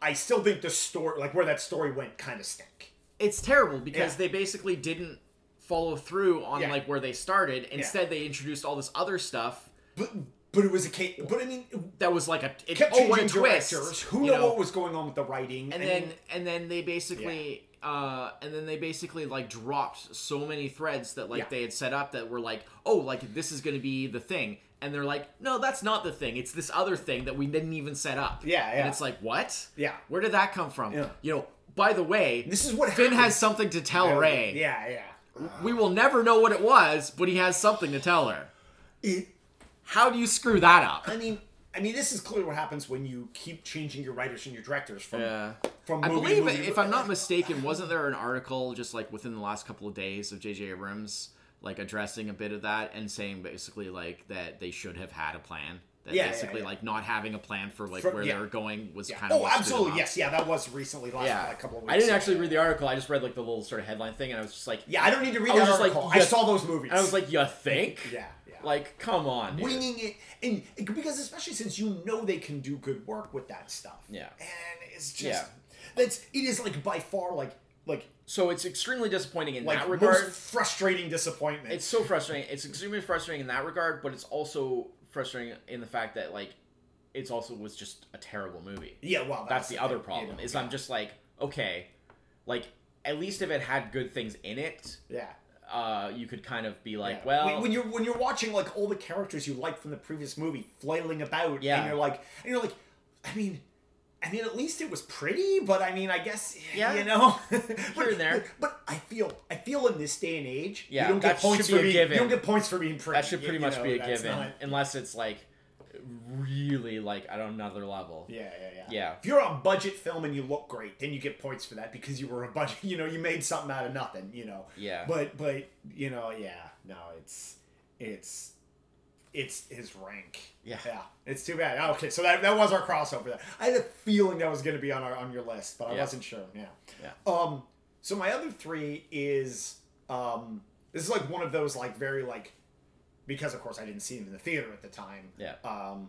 I still think the story, like where that story went, kind of stank. It's terrible because Yeah. they basically didn't follow through on Yeah. like where they started. Instead, they introduced all this other stuff But but it was a case. But I mean, that was like a it, kept changing twist. directors. Who you know, know? what was going on with the writing? and I then and then they basically uh and then they basically like dropped so many threads that like Yeah. they had set up that were like oh like this is going to be the thing and they're like no that's not the thing it's this other thing that we didn't even set up Yeah, yeah. and it's like what Yeah. where did that come from Yeah. you know by the way this is what finn happens. has something to tell Rey Yeah, yeah. we will never know what it was but he has something to tell her It, how do you screw that up I mean, I mean, this is clearly what happens when you keep changing your writers and your directors from yeah from I movie believe, to movie. if I'm not mistaken, wasn't there an article just like within the last couple of days of J.J. Abrams like addressing a bit of that and saying basically like that they should have had a plan. That Yeah, yeah, basically yeah. like not having a plan for like where yeah. they were going was Yeah. kind of Oh, absolutely. Yes, yeah, that was recently last Yeah, like, couple of weeks. I didn't ago. actually read the article. I just read like the little sort of headline thing, and I was just like, Yeah, I don't need to read I was that just like. I saw those movies. I was like, you think? yeah, yeah. Like, come on, dude. winging it, and because especially since you know they can do good work with that stuff. Yeah. and it's just Yeah. that's it is like by far like like So it's extremely disappointing in like that regard. most frustrating disappointment. It's so frustrating. It's extremely frustrating in that regard, but it's also frustrating in the fact that like it's also was just a terrible movie. yeah, well, That's the other problem. you know, is yeah. I'm just like, okay, like at least if it had good things in it, yeah. Uh, you could kind of be like, Yeah. well, when, when you're when you're watching like all the characters you like from the previous movie flailing about, Yeah. and you're like, and you're like, I mean, I mean, at least it was pretty, but I mean, I guess, Yeah. you know, Here but, and there. But, but I feel, I feel in this day and age, Yeah, you don't get points for being, given. you don't get points for being pretty. that should pretty you much know, be a given, not- unless it's like really like at another level. yeah, yeah, yeah. Yeah. If you're a budget film and you look great, then you get points for that because you were a budget. You know, you made something out of nothing. You know. Yeah. But but you know, yeah, no, it's it's it's his rank. Yeah. Yeah. It's too bad. Okay, so that, that was our crossover. There. I had a feeling that was going to be on our on your list, but I Yeah. wasn't sure. Yeah. Yeah. Um. So my other three is um. This is like one of those like very like, because of course I didn't see him in the theater at the time. Yeah. Um,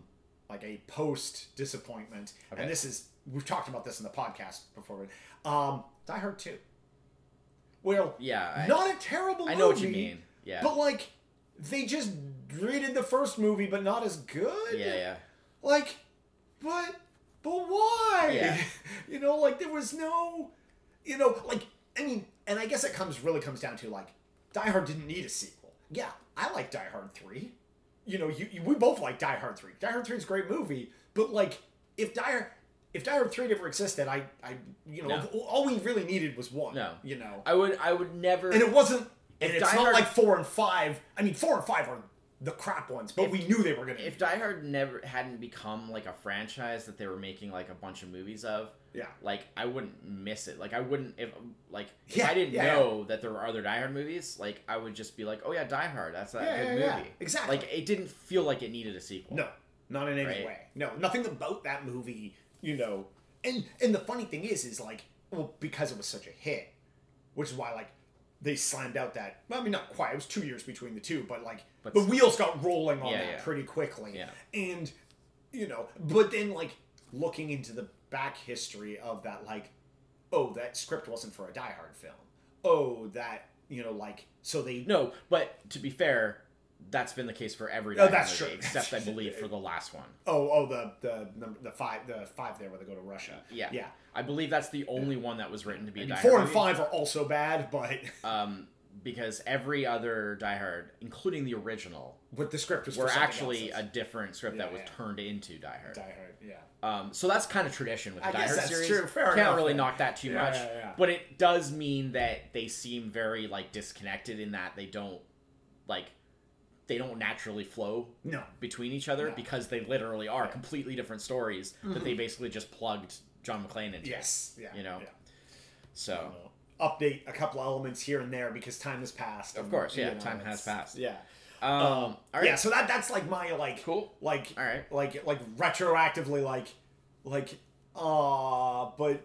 like a post disappointment, Okay. and this is we've talked about this in the podcast before. But, um, Die Hard two. Well, Yeah, I- not a terrible. I know what you mean. Yeah. But like, they just redid the first movie, but not as good. yeah, yeah. Like, but but why? Yeah. you know, like there was no, you know, like I mean, and I guess it comes really comes down to like, Die Hard didn't need a sequel. Yeah, I like Die Hard three. You know, you, you we both like Die Hard three. Die Hard three is a great movie, but like if Die Hard if Die Hard three never existed, I I you know No. all we really needed was one. No. you know, I would I would never and it wasn't. And it's Die not Hard- like four and five. I mean, four and five are the crap ones, but we knew they were gonna. if Die Hard never hadn't become like a franchise that they were making like a bunch of movies of, yeah. like I wouldn't miss it. Like I wouldn't if like if Yeah, I didn't yeah, know that there were other Die Hard movies, like I would just be like, oh yeah, Die Hard, that's that Yeah, good yeah, movie. yeah, exactly. Like it didn't feel like it needed a sequel. No, not in any Right. way. No, nothing about that movie. You know, and and the funny thing is, is like, well, because it was such a hit, which is why like they slammed out that. Well, I mean, not quite. It was two years between the two, but like But the wheels got rolling on Yeah, that yeah. pretty quickly. Yeah. and you know, but then like looking into the back history of that, like, oh, that script wasn't for a Die Hard film. Oh, that you know, like, so they No, but to be fair, that's been the case for every Oh, that's movie, true. except I believe for the last one. Oh, oh, the the number the five the five there where they go to Russia. Yeah. yeah. I believe that's the only one that was written to be a I mean, Die four Hard and movie. five are also bad, but Um, because every other Die Hard, including the original, but the script was were actually else. a different script Yeah, that was yeah. turned into Die Hard. Die Hard. Yeah, Um, so that's kind of tradition with the I Die guess Hard that's series. true. Fair Can't enough, really then. knock that too Yeah, much, but it does mean that they seem very like disconnected in that they don't like they don't naturally flow no, between each other No. Mm-hmm. because they literally are completely different stories that they basically just plugged John McClane into. yes, yeah, You know? yeah. So update a couple elements here and there because time has passed. Of and, course, yeah, you know, time has passed. Yeah. Um, Um, all right. Yeah, so that that's like my like Cool. like All right. like like retroactively like like uh but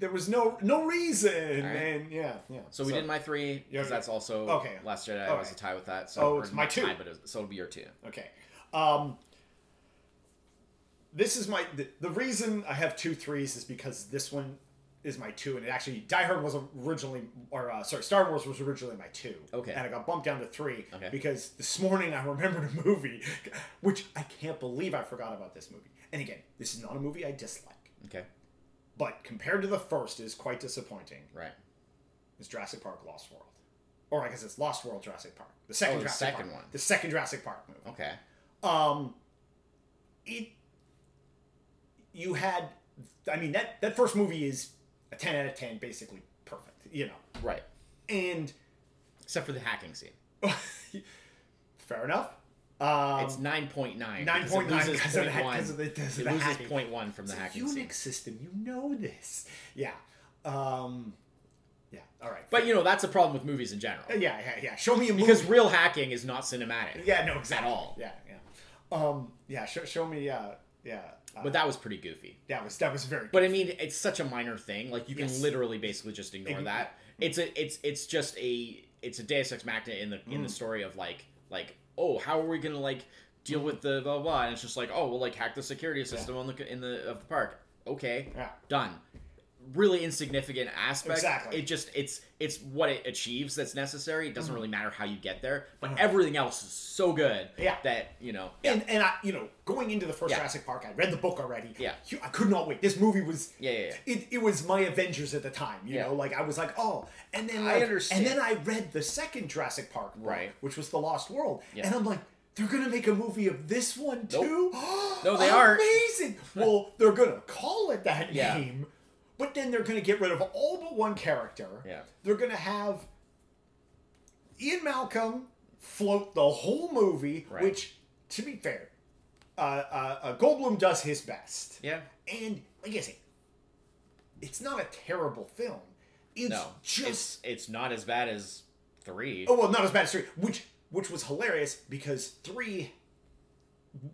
there was no no reason right. and yeah yeah So we did my three because that's also Okay. Last Jedi was a tie with that. So Oh, it's my two. Tie, but it, so it'll be your two. Okay. Um, this is my the, the reason I have two threes is because this one is my two, and it actually Die Hard was originally, or uh, sorry, Star Wars was originally my two. Okay. And I got bumped down to three Okay. because this morning I remembered a movie, which I can't believe I forgot about this movie. And again, this is not a movie I dislike, Okay. but compared to the first, is quite disappointing. Right. Is Jurassic Park Lost World, or I guess it's Lost World Jurassic Park, the second Oh, the Jurassic second Park, one. the second Jurassic Park movie. Okay. Um, it. You had, I mean that that first movie is a ten out of ten, basically perfect, you know, Right. and Except for the hacking scene. fair enough. Um, It's nine point nine. nine point nine because of the, ha- because of the, It because the loses hacking. point one from the It's a hacking Unix scene. system, you know this. Yeah. Um, yeah. All right. But you know that's a problem with movies in general. yeah, yeah, yeah. Show me a movie. Because real hacking is not cinematic. yeah, no, exactly. At all. Yeah, yeah. Um, yeah. Show, show me. Uh, yeah. Uh, But that was pretty goofy. that was that was very. But I mean, it's such a minor thing. Like you can Yes. literally basically just ignore Ign- that. It's a it's it's just a it's a Deus Ex Machina in the in Mm. the story of like like oh how are we gonna like deal with the blah blah, blah and it's just like oh we'll like hack the security system on the in the of the park okay Yeah. done really insignificant aspect Exactly. it just it's it's what it achieves that's necessary it doesn't really matter how you get there but Uh-huh. everything else is so good Yeah. that you know And and I, you know, going into the first Yeah. Jurassic Park, I read the book already. Yeah. I could not wait. This movie was. Yeah, yeah, yeah. It, it was my Avengers at the time. You Yeah. know, like I was like, oh, and then I understand. And then I read the second Jurassic Park, book, Right. which was the Lost World, Yeah. and I'm like. They're gonna make a movie of this one too. No, they aren't. Amazing. well, they're gonna call it that Yeah. name, but then they're gonna get rid of all but one character. Yeah. They're gonna have Ian Malcolm float the whole movie, Right. which, to be fair, uh, uh, uh, Goldblum does his best. yeah And like I say, it's not a terrible film. It's no just it's it's not as bad as three oh well, not as bad as three, which which was hilarious because three,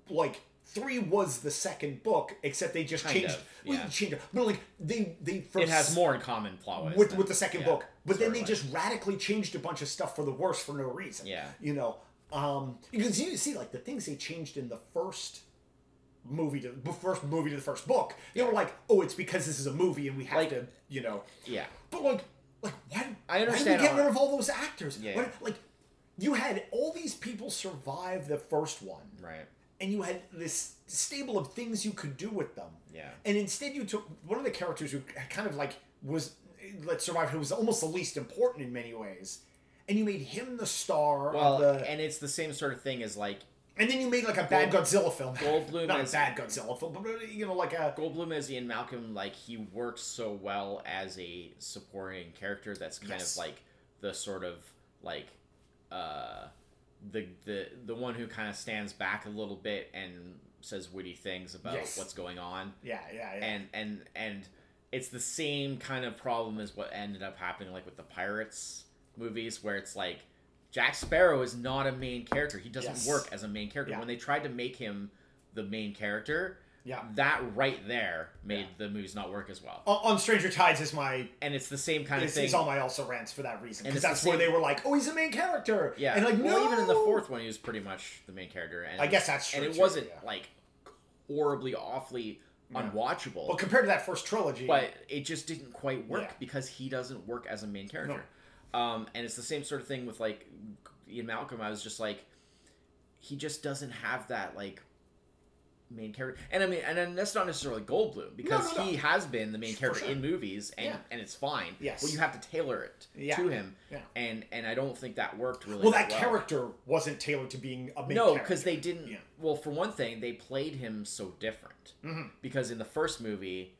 like three was the second book, except they just Kind changed, of, well, yeah. changed, but like they they for it has more in common plot with than- with the second yeah, book. But then they story-wise. just radically changed a bunch of stuff for the worse for no reason. Yeah. You know, um, because you see, like the things they changed in the first movie to the first movie to the first book, they were like, oh, it's because this is a movie and we have Like- to, you know. yeah But like, like why? I Why understand did we get rid of all those actors? Yeah. Why- like, you had all these people survive the first one, right and you had this stable of things you could do with them. Yeah. And instead, you took one of the characters who kind of like was let survive, who was almost the least important in many ways, and you made him the star. well of the, and it's the same sort of thing as like and then you made like a bad Gold- Godzilla film. Goldblum not a bad Godzilla film, but you know, like a Goldblum as Ian Malcolm, like he works so well as a supporting character. That's kind Yes. of like the sort of like uh, the the the one who kind of stands back a little bit and says witty things about Yes. what's going on, yeah, yeah, yeah. and and and it's the same kind of problem as what ended up happening like with the Pirates movies, where it's like Jack Sparrow is not a main character. He doesn't Yes. work as a main character. Yeah. When they tried to make him the main character, yeah. that right there made Yeah. the movies not work as well. On, on Stranger Tides is my And it's the same kind of thing. it's all my also rants for that reason because that's the where they were like, oh, he's a main character. yeah, and like well, no, even in the fourth one, he was pretty much the main character. And I guess that's true, And it wasn't yeah. like horribly, awfully unwatchable. Well, compared to that first trilogy, but it just didn't quite work Yeah. because he doesn't work as a main character. Um, and it's the same sort of thing with like Ian Malcolm. I was just like, he just doesn't have that like main character. And I mean, and that's not necessarily Goldblum because no, no. he has been the main character sure. in movies, and Yeah. and it's fine. Yes. Well, you have to tailor it Yeah. to him. Yeah. And and I don't think that worked really. well, that well. character wasn't tailored to being a main No, because they didn't. Yeah. Well, for one thing, they played him so different. Mhm. Because in the first movie,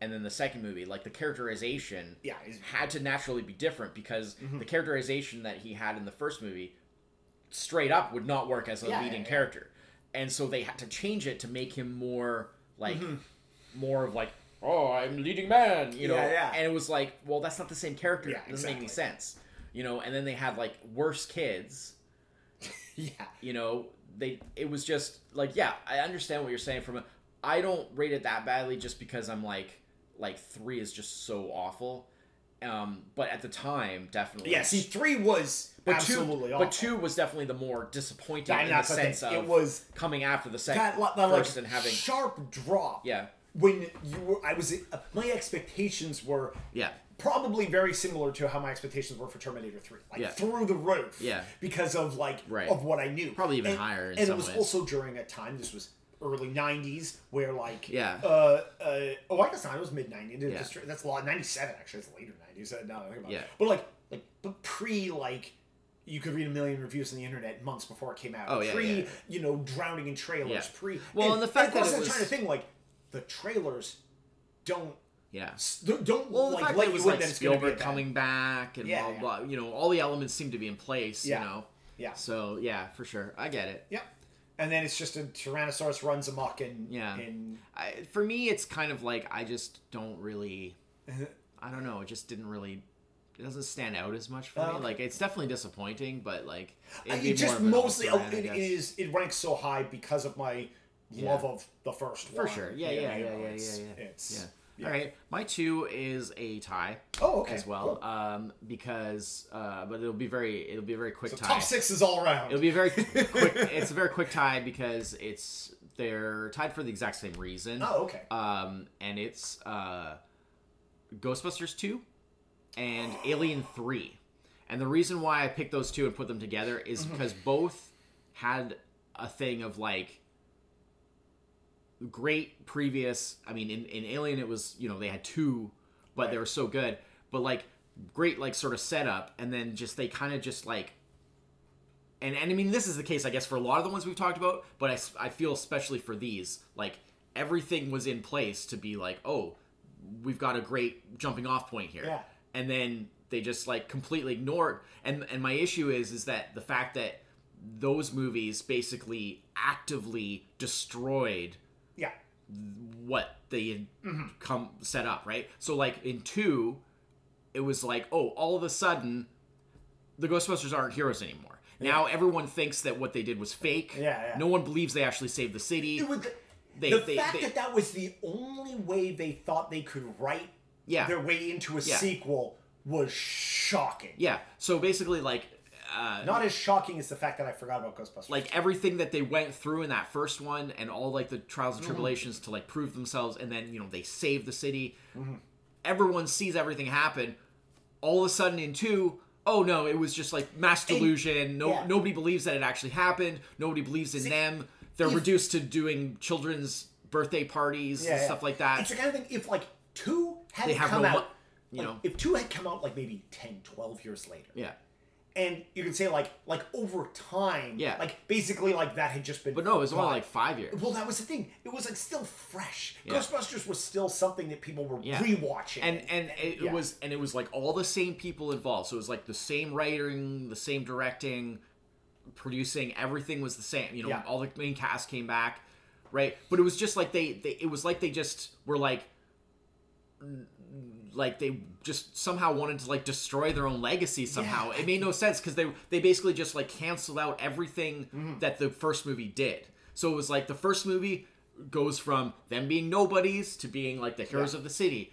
and then the second movie, like the characterization, Yeah, had to naturally be different because Mm-hmm. the characterization that he had in the first movie, straight up, would not work as a leading character, and so they had to change it to make him more like, Mm-hmm. more of like oh, I'm leading man, you know, Yeah, yeah. and it was like, well, that's not the same character. Yeah, it doesn't make any sense, you know. And then they had like worse kids, yeah. you know. They it was just like, yeah, I understand what you're saying. From a, I don't rate it that badly just because I'm like, like three is just so awful. Um, but at the time, definitely, Yeah, see, three was but absolutely two, awful. but two was definitely the more disappointing Yeah, in the the sense of It was coming after the second that like first and having sharp drop. yeah When you were, I was, uh, my expectations were yeah probably very similar to how my expectations were for Terminator 3. Like Yeah. through the roof. Yeah. Because of like Right. of what I knew. Probably even And- higher and it was ways. also during a time this was early 90s where like Yeah. uh, uh oh I guess not it was mid 90s Yeah. that's, that's a lot 97 actually it's later 90s now that I think about Yeah. it but like like but pre like you could read a million reviews on the internet months before it came out. Oh, yeah, pre, yeah. you know, drowning in trailers. Yeah. Pre. Well, and the fact of course that it was- trying to think like the trailers don't yeah don't well the like fact let that it was you like that it's gonna be a Spielberg coming back and Yeah, blah blah you know all the elements seem to be in place Yeah. you know Yeah. so yeah for sure I get it Yep. And then it's just a Tyrannosaurus runs amok and Yeah. and I, for me it's kind of like I just don't really. I don't know it just didn't really it doesn't stand out as much for me like it's definitely disappointing but like it just more of an mostly oh, it is it ranks so high because of my Yeah. love of the first For one. sure. Yeah, You yeah, know, yeah, yeah, it's, yeah, yeah. It's, yeah. yeah. All right. My two is a tie Oh, okay. as well, cool. um, because uh, but it'll be very it'll be a very quick So tie. top six is all around. It'll be a very quick. It's a very quick tie because it's they're tied for the exact same reason. oh, okay. Um, and it's uh, Ghostbusters two and Alien three, and the reason why I picked those two and put them together is Mm-hmm. because both had a thing of like great previous. I mean, in, in Alien it was you know they had two, but they were so good. But like great like sort of setup, and then just they kind of just like. And, and I mean, this is the case, I guess, for a lot of the ones we've talked about, but I, I feel especially for these, like, everything was in place to be like, oh, we've got a great jumping off point here. Yeah. And then they just, like, completely ignored. And, and my issue is, is that the fact that those movies basically actively destroyed yeah. what they had Mm-hmm. come set up, right? So like in two, it was like, oh, all of a sudden, the Ghostbusters aren't heroes anymore. Now everyone thinks that what they did was fake. Yeah, yeah. No one believes they actually saved the city. It was They- the they- fact they- that that was the only way they thought they could write Yeah. their way into a Yeah. sequel was shocking. yeah. So basically, like, uh, Not as shocking as the fact that I forgot about Ghostbusters. like everything that they went through in that first one and all like the trials Mm-hmm. and tribulations to like prove themselves and then you know they save the city Mm-hmm. everyone sees everything happen all of a sudden in two oh no it was just like mass delusion no yeah. nobody believes that it actually happened nobody believes in them they're if- reduced to doing children's birthday parties Yeah, and yeah. stuff like that It's the kind of thing, if like two had come no out, you like, know. if two had come out like maybe 10, 12 years later, yeah and you could say like, like over time, Yeah. like basically like that had just been. but no it was only like five years Well, that was the thing. It was like still fresh. Yeah. Ghostbusters was still something that people were Yeah. rewatching. and and it Yeah. was and it was like all the same people involved so it was like the same writing the same directing producing everything was the same you know Yeah. all the main cast came back right but it was just like they, they it was like they just were like like they just somehow wanted to like destroy their own legacy somehow Yeah. it made no sense because they they basically just like canceled out everything Mm-hmm. that the first movie did so it was like the first movie goes from them being nobodies to being like the heroes Yeah. of the city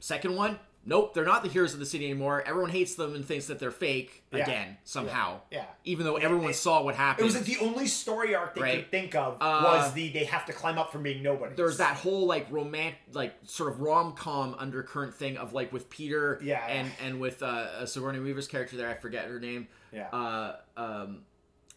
Second one, nope, they're not the heroes of the city anymore. Everyone hates them and thinks that they're fake Yeah. again somehow. Yeah. Even though everyone it- saw what happened. it was like the only story arc they Right. could think of Uh, was the they have to climb up from being nobody. There's that whole like romantic, like sort of rom com undercurrent thing of like with Peter Yeah. and and with uh, uh, Sigourney Weaver's character there, I forget her name. Yeah. Uh, um,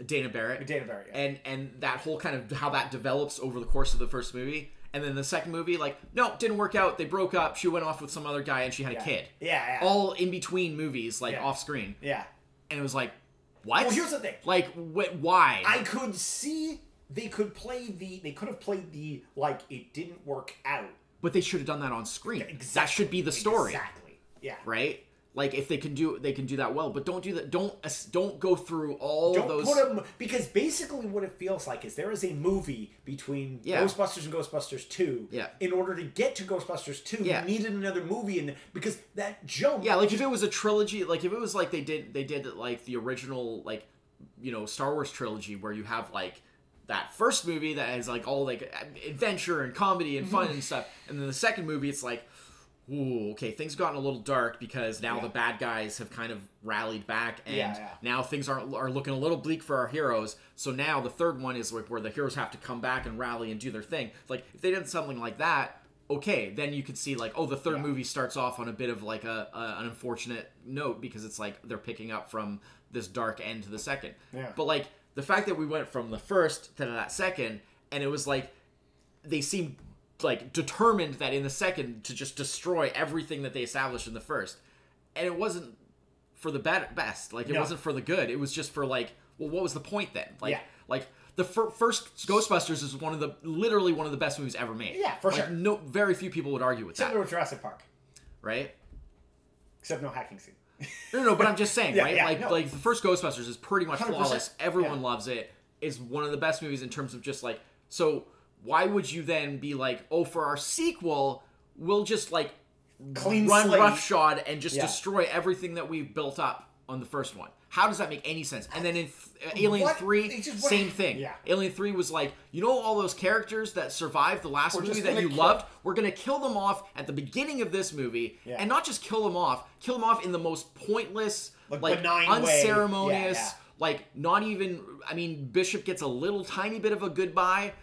Dana Barrett. Dana Barrett. Yeah. and and that whole kind of how that develops over the course of the first movie and then the second movie like no didn't work out they broke up she went off with some other guy and she had yeah. a kid Yeah. yeah. all in between movies like Yeah. off screen yeah. and it was like what Well, here's the thing. like wh- why I could see they could play the they could have played the like it didn't work out. but they should have done that on screen Exactly. that should be the story Exactly. Yeah. right like if they can do they can do that well, but don't do that. Don't don't go through all Don't those. put them because basically what it feels like is there is a movie between Yeah. Ghostbusters and Ghostbusters Two. Yeah. In order to get to Ghostbusters Two, Yeah. you needed another movie in because that jump. yeah, like if it was a trilogy, like if it was like they did they did like the original like you know Star Wars trilogy where you have like that first movie that has like all like adventure and comedy and fun and stuff, and then the second movie it's like. Ooh, okay, things gotten a little dark because now Yeah. the bad guys have kind of rallied back, and Yeah, yeah. now things are are looking a little bleak for our heroes. So now the third one is like where the heroes have to come back and rally and do their thing. Like if they did something like that, okay, then you could see like, oh, the third movie starts off on a bit of like a, a an unfortunate note because it's like they're picking up from this dark end to the second. Yeah. But like the fact that we went from the first to that second, and it was like they seemed like determined that in the second to just destroy everything that they established in the first, and it wasn't for the bet- best. Like it No. wasn't for the good. It was just for like, well, what was the point then? Like, Yeah. like the fir- first Ghostbusters is one of the literally one of the best movies ever made. Yeah, for Like, sure. No, very few people would argue with Except that, for Jurassic Park, right? except no hacking scene. No, no, but I'm just saying, Yeah, right? yeah, like, no. like the first Ghostbusters is pretty much 100%, flawless. Everyone yeah. loves it. it. Is one of the best movies in terms of just like. So why would you then be like, oh, for our sequel, we'll just like Clean run slate. roughshod and just Yeah. destroy everything that we've built up on the first one? How does that make any sense? And then in th- uh, Alien What? Three, just same thing. Yeah. Alien Three was like, you know, all those characters that survived the last We're movie that you kill- loved, we're gonna kill them off at the beginning of this movie, Yeah. and not just kill them off, kill them off in the most pointless, Like, like, unceremonious, Yeah, yeah. like not even. I mean, Bishop gets a little tiny bit of a goodbye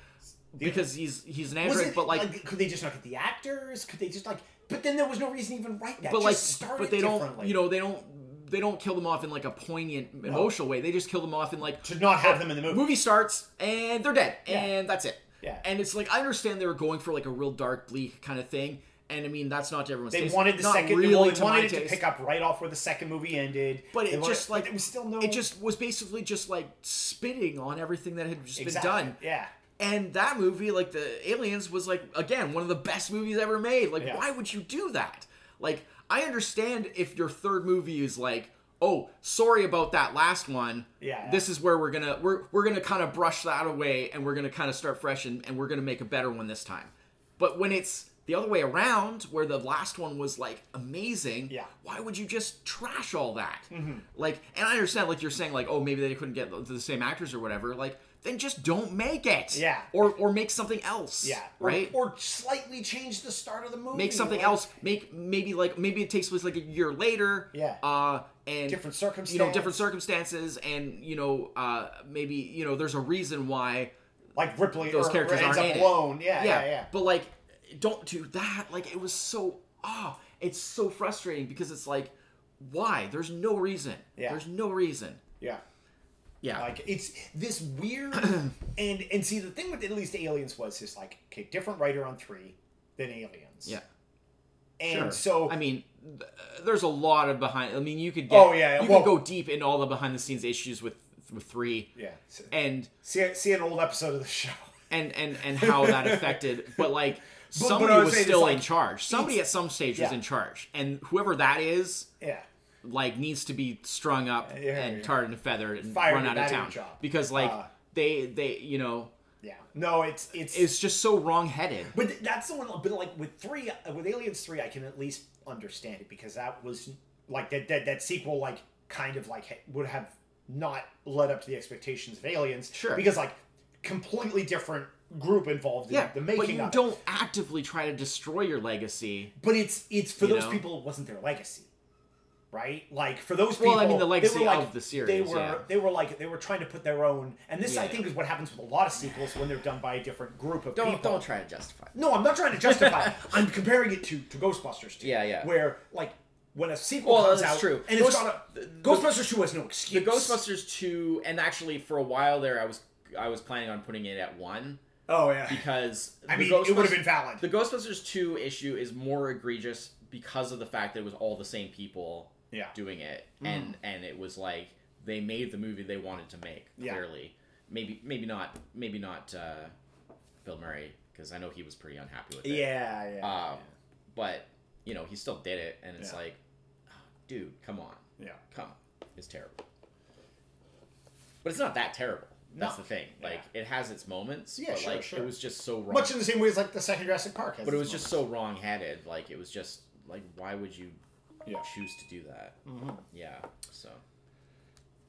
because he's he's an android, it, but like, could they just not get the actors? Could they just like? But then there was no reason to even write that. but Just like, start but they don't, you know, they don't. They don't kill them off in like a poignant, emotional way. They just kill them off in like to not have them in the movie. movie starts and they're dead Yeah. and that's it Yeah. and it's like i understand they were going for like a real dark bleak kind of thing and i mean that's not to everyone's They taste. wanted the Not second. really well, they wanted it to pick up right off where the second movie ended. but it wanted- just like it was still no. it just was basically just like spitting on everything that had just exactly. been done Yeah. And that movie like the aliens was like again one of the best movies ever made. Like Yeah. why would you do that? Like i understand if your third movie is like oh sorry about that last one. Yeah. this is where we're gonna we're, we're gonna kind of brush that away and we're gonna kind of start fresh and, and we're gonna make a better one this time. But when it's the other way around where the last one was like amazing Yeah. why would you just trash all that? Mm-hmm. Like and i understand like you're saying like oh maybe they couldn't get the same actors or whatever. Like then just don't make it Yeah. or or make something else Yeah. Or- right Or, slightly change the start of the movie. make something like, else make maybe like maybe it takes place like a year later Yeah. uh and Different circumstances. you know different circumstances and you know uh maybe you know there's a reason why Like Ripley. those or, characters or ends aren't up alone. Yeah. Yeah. Yeah. but like don't do that like it was so ah it's so frustrating because it's like why there's no reason Yeah. there's no reason Yeah. Yeah Like it's this weird and and see the thing with at least Aliens was is like okay different writer on three than Aliens. yeah And Sure. so I mean, there's a lot of behind. I mean, you could get, Oh, yeah, you well- could go deep into all the behind the scenes issues with with three, yeah. So- and See see an old episode of the show. and and and how that affected. But like but somebody was was still like- in charge. Somebody at some stage was in charge, and whoever that is, Yeah. Like, needs to be strung up Yeah, and yeah. tarred and feathered and Fired run out of town job. because like Uh, they they you know Yeah. No, it's it's it's just so wrong-headed. But that's the one. But like with three, uh, with Aliens three, I can at least understand it because that was like that that, that sequel like kind of like would have not led up to the expectations of Aliens. Sure. Because like completely different group involved in Yeah, the making but you of don't actively try to destroy your legacy. But it's it's for those know? people, it wasn't their legacy, right? Like for those people, Well, I mean, the legacy like- of the series, They were yeah. they were like they were trying to put their own, and this I think is what happens with a lot of sequels when they're done by a different group of Don't people. don't try to justify. No, I'm not trying to justify. it. I'm comparing it to, to Ghostbusters 2. Yeah, yeah. Where like when a sequel Well, comes out, true. and Ghost- it's got a the- Ghostbusters 2 has no excuse. The. Ghostbusters two, and actually for a while there, I was I was planning on putting it at one Oh yeah. because I mean, it would have been valid. The Ghostbusters two issue is more egregious because of the fact that it was all the same people Yeah. doing it, Mm. and and it was like they made the movie they wanted to make. Yeah. Clearly, maybe maybe not maybe not uh, Bill Murray because I know he was pretty unhappy with it. Yeah, yeah. Uh, but you know he still did it, and it's Yeah. like dude, come on, Yeah. come, on. it's terrible. But it's not that terrible. That's No. the thing. Like it has its moments. Yeah, but sure, like sure. it was just so wrong. Much in the same way as like the second Jurassic Park. Has but it its was just so wrong-headed. Like it was just like, why would you Yeah. choose to do that? Mhm. Yeah. So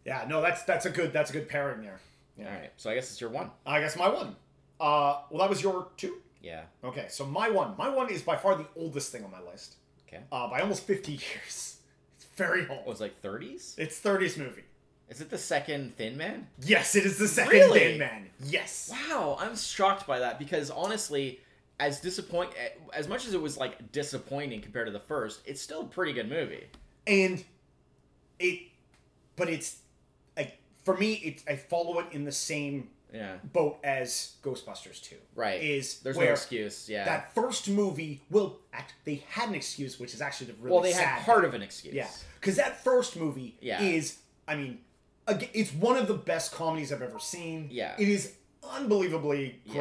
Yeah, no, that's that's a good that's a good pairing there. Yeah. all right. So I guess it's your one. I guess my one. Uh, well, that was your two. Yeah. Okay, so my one, my one is by far the oldest thing on my list. Okay. Uh, by almost fifty years. It's very Oh, old. it's like 30s. It's 30s movie. Is it the second Thin Man? Yes, it is the second Really? Thin Man. Yes. Wow, I'm shocked by that because honestly, as disappoint as much as it was like disappointing compared to the first, it's still a pretty good movie. and it but it's like for me it i follow it in the same Yeah. boat as ghostbusters 2 Right. is There's no excuse. Yeah. that first movie will act they had an excuse which is actually the really well, they sad had part of an excuse. yeah because that first movie Yeah. is i mean it's one of the best comedies i've ever seen Yeah. it is unbelievably Yeah.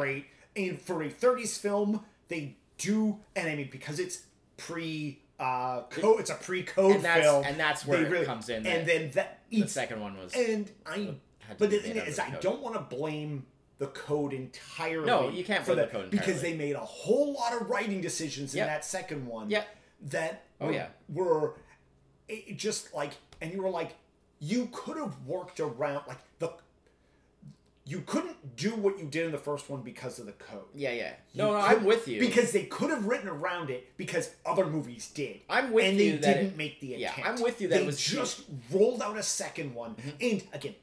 And for a 30s film they do and i mean because it's pre uh code it's a pre-code And that's film and that's where it really- comes in. and that then that the second one was and I had to but the thing is the I don't want to blame the code entirely. No, you can't blame the code entirely. because they made a whole lot of writing decisions in Yep. that second one. Yep. That Oh, were, yeah. were it just like and you were like you could have worked around like the you couldn't do what you did in the first one because of the code. Yeah, yeah. You No, no, could- I'm with you. Because they could have written around it because other movies did. I'm with and you they that didn't it- make the yeah. I'm with you that they it was- Mm-hmm. just rolled out a second one, and again,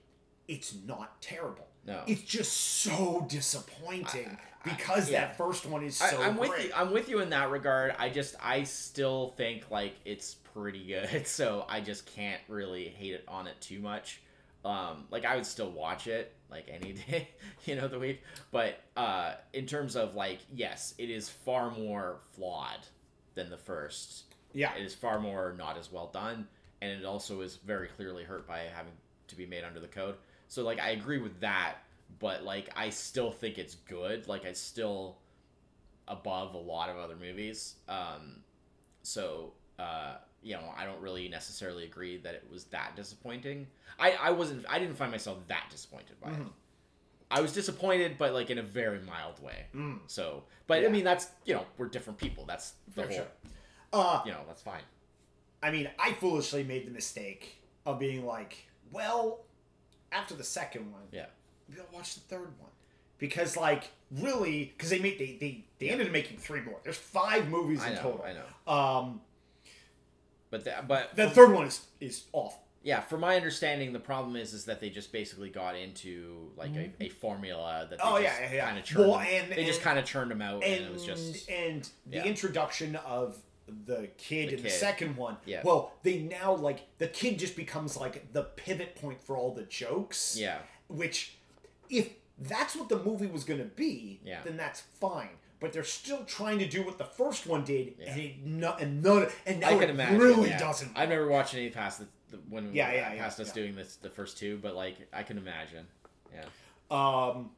it's not terrible. No. it's just so disappointing because yeah. that first one is so I, I'm with you. I'm with you in that regard. I just I still think like it's pretty good, so I just can't really hate it on it too much. Um, like I would still watch it like any day, you know, the week. But uh, in terms of like, yes, it is far more flawed than the first. yeah, It is far more not as well done, and it also is very clearly hurt by having to be made under the code. So like I agree with that, but like I still think it's good. Like it's still above a lot of other movies. Um, so uh, you know I don't really necessarily agree that it was that disappointing. I I wasn't I didn't find myself that disappointed by it. Mhm. I was disappointed, but like in a very mild way. Mm. So, but Yeah. I mean that's you know we're different people. That's the For whole sure. uh, you know that's fine. I mean, I foolishly made the mistake of being like, well, after the second one, Yeah. I'll watch the third one. Because, like, really, because they made they they, they ended up making three more. There's five movies I in know, total. I know. Um, But the, but the third one is is awful. yeah, from my understanding, the problem is is that they just basically got into like a, a mm-hmm. formula that they Oh, just yeah, yeah, yeah. kind of churned. Well, them- and- they just kind of churned them out, and, and it was just and the yeah. introduction of the kid The in the second one. Yeah. Well, they now like the kid just becomes like the pivot point for all the jokes. yeah, Which, if that's what the movie was going to be, Yeah. then that's fine. But they're still trying to do what the first one did, Yeah. and it no, and none, and now I can it imagine. really yeah. doesn't. I've never watched any past the, the when Yeah, yeah, past yeah, us doing this the first two, but like I can imagine. Yeah, Um,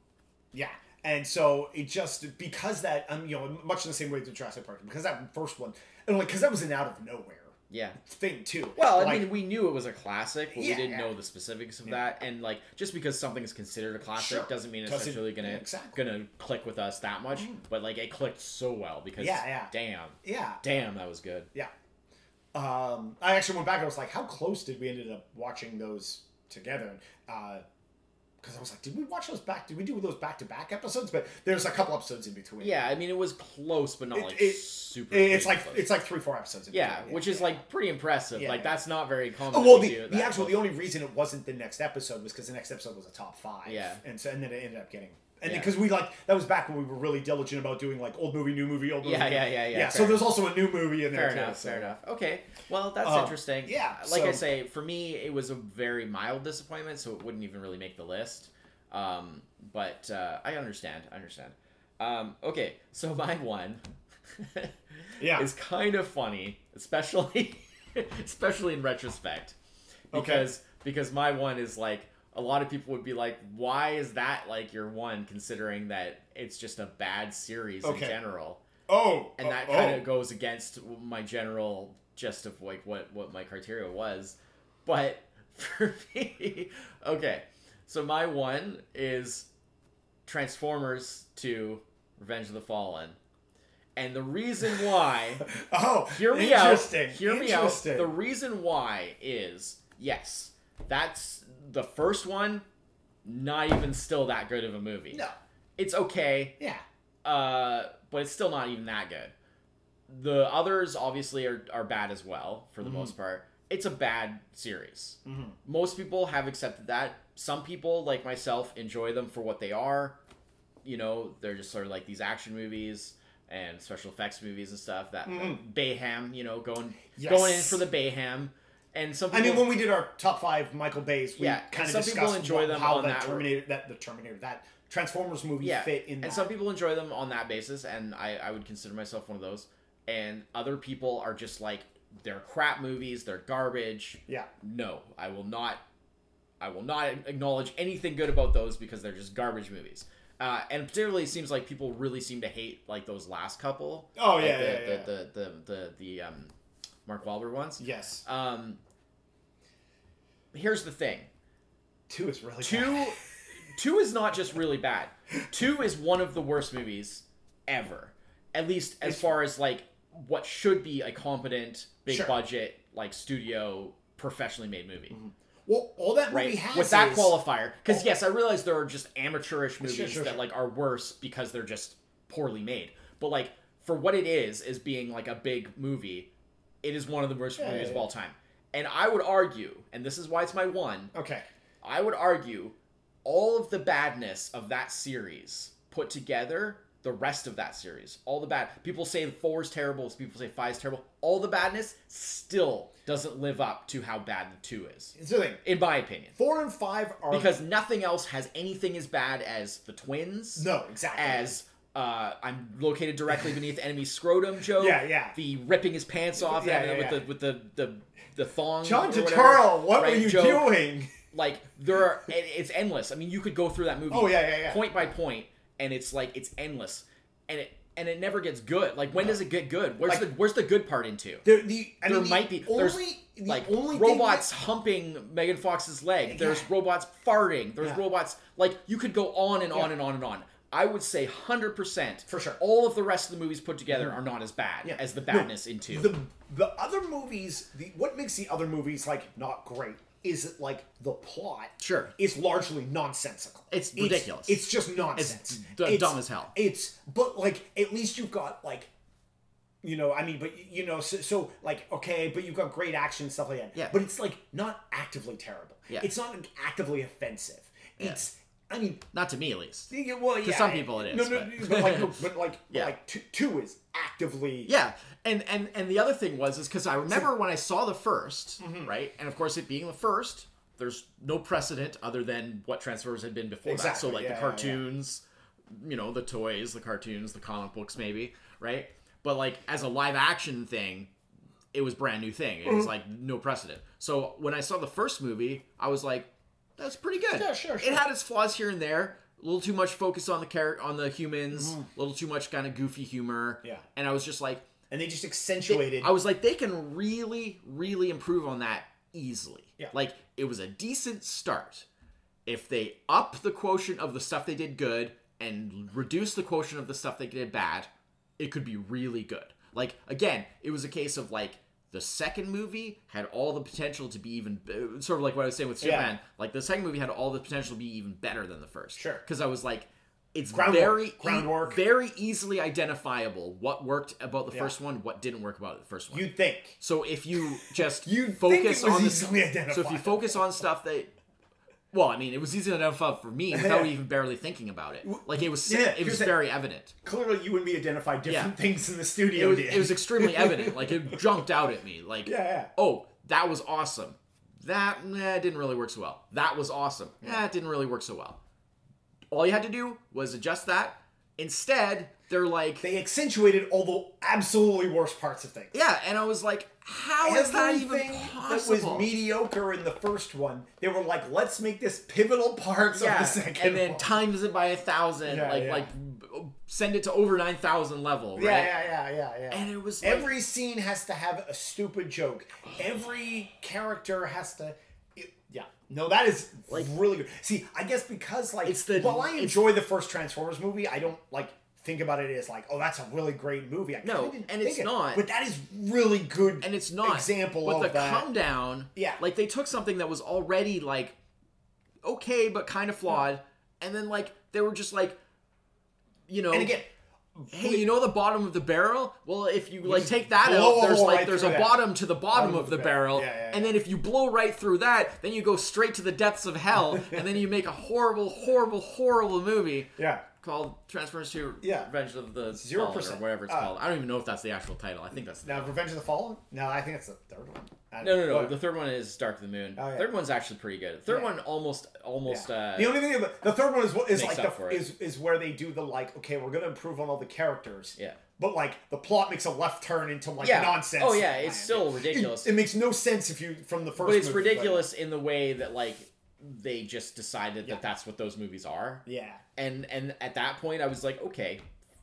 yeah, and so it just because that um, you know, much in the same way with Jurassic Park, because that first one, and like because that was an out of nowhere yeah. thing too. Well, I Like, mean, we knew it was a classic, but Yeah, we didn't yeah. know the specifics of Yeah. that. And like, just because something is considered a classic Sure. doesn't mean it's necessarily gonna yeah, exactly. gonna click with us that much. Mhm. But like, it clicked so well because Yeah, yeah. damn, yeah, damn, that was good. yeah. Um, I actually went back. and I was like, how close did we ended up watching those together? Because I was like, did we watch those back? Did we do those back to back episodes? But there's a couple episodes in between. Yeah, I mean, it was close, but not like it- super. it's like close. it's like three four episodes. In yeah, between. which is like pretty impressive. Yeah, like yeah. that's not very common. Oh well, the, it the actual the only reason it wasn't the next episode was because the next episode was a top five. Yeah. and so and then it ended up getting and Yeah. because we like that was back when we were really diligent about doing like old movie, new movie, old movie. Yeah, yeah, yeah, yeah, Yeah, so there's also a new movie in there Fair too. enough. so- Fair enough. Okay. Well, that's Um, interesting. yeah, Like I say, for me, it was a very mild disappointment, so it wouldn't even really make the list. Um, but uh, I understand. I understand. Um, okay, so my one Yeah. is kind of funny, especially especially in retrospect, Okay. because because my one is like a lot of people would be like, why is that like your one, considering that it's just a bad series Okay. in general Oh, and uh, oh, that oh. kind of goes against my general gist of like what what my criteria was, but for me, okay. So my one is Transformers to Revenge of the Fallen. And the reason why Oh, hear me out. interesting. Hear me out. The reason why is yes, that's the first one. Not even still that good of a movie. No. It's okay, Yeah. uh, but it's still not even that good. The others obviously are, are bad as well for the Mm-hmm. most part. It's a bad series. Most people have accepted that. Some people, like myself, enjoy them for what they are. You know, they're just sort of like these action movies and special effects movies and stuff. That Bayhem, you know, going Yes. going in for the Bayhem. And some I mean, when we did our top five Michael Bay's, we Yeah, kind of discussed people enjoy them how on that that- Terminator, that the Terminator, that Transformers movie yeah, fit in there. and that. some people enjoy them on that basis, and I, I would consider myself one of those. And other people are just like they're crap movies, they're garbage. yeah. No, I will not. I will not acknowledge anything good about those because they're just garbage movies. Uh, and particularly, it seems like people really seem to hate like those last couple. Oh, like yeah, the, yeah, the, yeah. The, the, the, the, um, Mark Wahlberg ones. Yes. Um, here's the thing. Two is really Two, bad. two is not just really bad. Two is one of the worst movies ever. At least as It's- far as like what should be a competent, big Sure. budget, like studio, professionally made movie. Well, all that movie Right, has with that is- qualifier, because yes, I realize there are just amateurish movies Sure, sure, that like are worse because they're just poorly made. But like for what it is, as being like a big movie, it is one of the worst Yeah, movies yeah, of all time. And I would argue, and this is why it's my one, Okay. I would argue all of the badness of that series put together, the rest of that series, all the bad people say four is terrible, people say five is terrible. All the badness still doesn't live up to how bad the two is, It's the thing. in my opinion. Four and five are Because nothing else has anything as bad as the twins. no exactly As uh, I'm located directly beneath enemy scrotum joke. Yeah, yeah. The ripping his pants off Yeah, and yeah, with yeah. the with the the the thong. John Turturro. What right, were you joke. doing? Like there are, it's endless. I mean, you could go through that movie. Oh, yeah, yeah, yeah. Point by point, and it's like it's endless, and it and it never gets good. Like when does it get good? Where's Like- the where's the good part into? The, the, I There mean, the might be- there's, the like only robots that- humping Megan Fox's leg. There's robots farting. There's robots like you could go on and on and on and on. I would say hundred percent For sure. All of the rest of the movies put together mm-hmm. are not as bad Yeah. as the No, badness in two. The the other movies, the what makes the other movies like not great is that like the plot Sure. is largely nonsensical. It's ridiculous. It's, just nonsense. d- dumb as hell. It's but like at least you've got like you know, I mean, but you know, so, so like okay, but you've got great action and stuff like that. Yeah. But it's like not actively terrible. Yeah. It's not like, actively offensive. It's I mean, not to me at least. yeah, well, yeah, some people it is, No, no, but- but, like, no, but like, Yeah. like two, two is actively. Yeah, and and and the other thing was is because I remember when I saw the 1st Mm-hmm. right, and of course it being the first, there's no precedent other than what Transformers had been before that. So like yeah, the cartoons, you know, the toys, the cartoons, the comic books, maybe, right? But like as a live action thing, it was brand new thing. It Mm-hmm. was like no precedent. So when I saw the first movie, I was like, that's pretty good. Yeah, sure, It had its flaws here and there. A little too much focus on the char- on the humans, Mm-hmm. a little too much kind of goofy humor. Yeah. And I was just like, and they just accentuated. I was like, they can really, really improve on that easily. Yeah. Like, it was a decent start. If they up the quotient of the stuff they did good and reduce the quotient of the stuff they did bad, it could be really good. Like, again, it was a case of like, the second movie had all the potential to be even sort of like what I was saying with Yeah. Superman. Like the second movie had all the potential to be even better than the first. Sure. Because I was like, it's Groundwork. very e- Groundwork. very easily identifiable what worked about the Yeah. first one, what didn't work about the first one. You'd think. So if you just You'd focus think it was on the, easily so if you focus on stuff that, well, I mean, it was easy to identify for me without even barely thinking about it. Like it was, Yeah, it was very evident. Clearly, you and me identified different Yeah. things in the It studio. was, did. it was extremely evident. Like it jumped out at me. Like, Yeah, yeah. oh, that was awesome. That nah, didn't really work so well. That was awesome. Yeah, it didn't really work so well. All you had to do was adjust that. Instead, they're like, They accentuated all the absolutely worst parts of things. yeah, and I was like, how is that even possible? that was mediocre in the first one, they were like, let's make this pivotal parts of the second and then one. times it by a thousand, Yeah, like yeah. like send it to over 9000 level, right? Yeah, yeah, yeah, yeah, yeah. And it was like, Every scene has to have a stupid joke. Every character has to. it- yeah. No, that is Like- really good. See, I guess because like It's the- while I enjoy the first Transformers movie, I don't like think about it as like, oh, that's a really great movie. I No, and it's it. not. But that is really good. and it's not example but of the that. come down Yeah. like they took something that was already like okay but kind of flawed and then like they were just like you know and again, hey you know the bottom of the barrel well if you like take that out there's like right there's a that. bottom to the bottom, of the barrel, Yeah, yeah, and then if you blow right through that then you go straight to the depths of hell and then you make a horrible horrible horrible movie yeah. Called Transformers 2 Yeah. Revenge of the Zero percent. whatever it's Uh, called I don't even know if that's the actual title I think that's the Now, Revenge of the Fallen? No, I think it's the third one. No, no, no. The third one is Dark of the Moon. Oh, yeah. Third one's actually pretty good. Third Yeah. one almost, almost. Yeah. Uh, the only thing about the third one is what is like the it. is is where they do the like okay we're gonna improve on all the characters Yeah. but like the plot makes a left turn into like nonsense Oh, yeah, it's still ridiculous. it, makes no sense if you from the first but it's movie, ridiculous in the way that like they just decided that that's what those movies are, yeah and and at that point I was like, okay,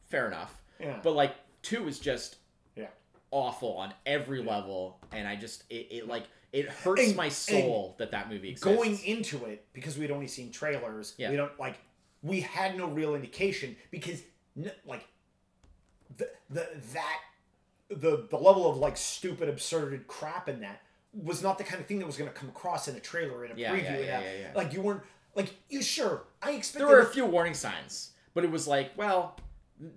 fair enough. Yeah. But like two is just yeah awful on every level, and I just it, it like it hurts And- my soul that that movie exists. going into it because we'd only seen trailers Yeah. we don't like we had no real indication because n- like the the that the the level of like stupid absurd crap in that was not the kind of thing that was going to come across in a trailer in a Yeah, preview yeah, yeah, yeah, yeah. like you weren't like you sure i expected. there were a few warning signs, but it was like, well,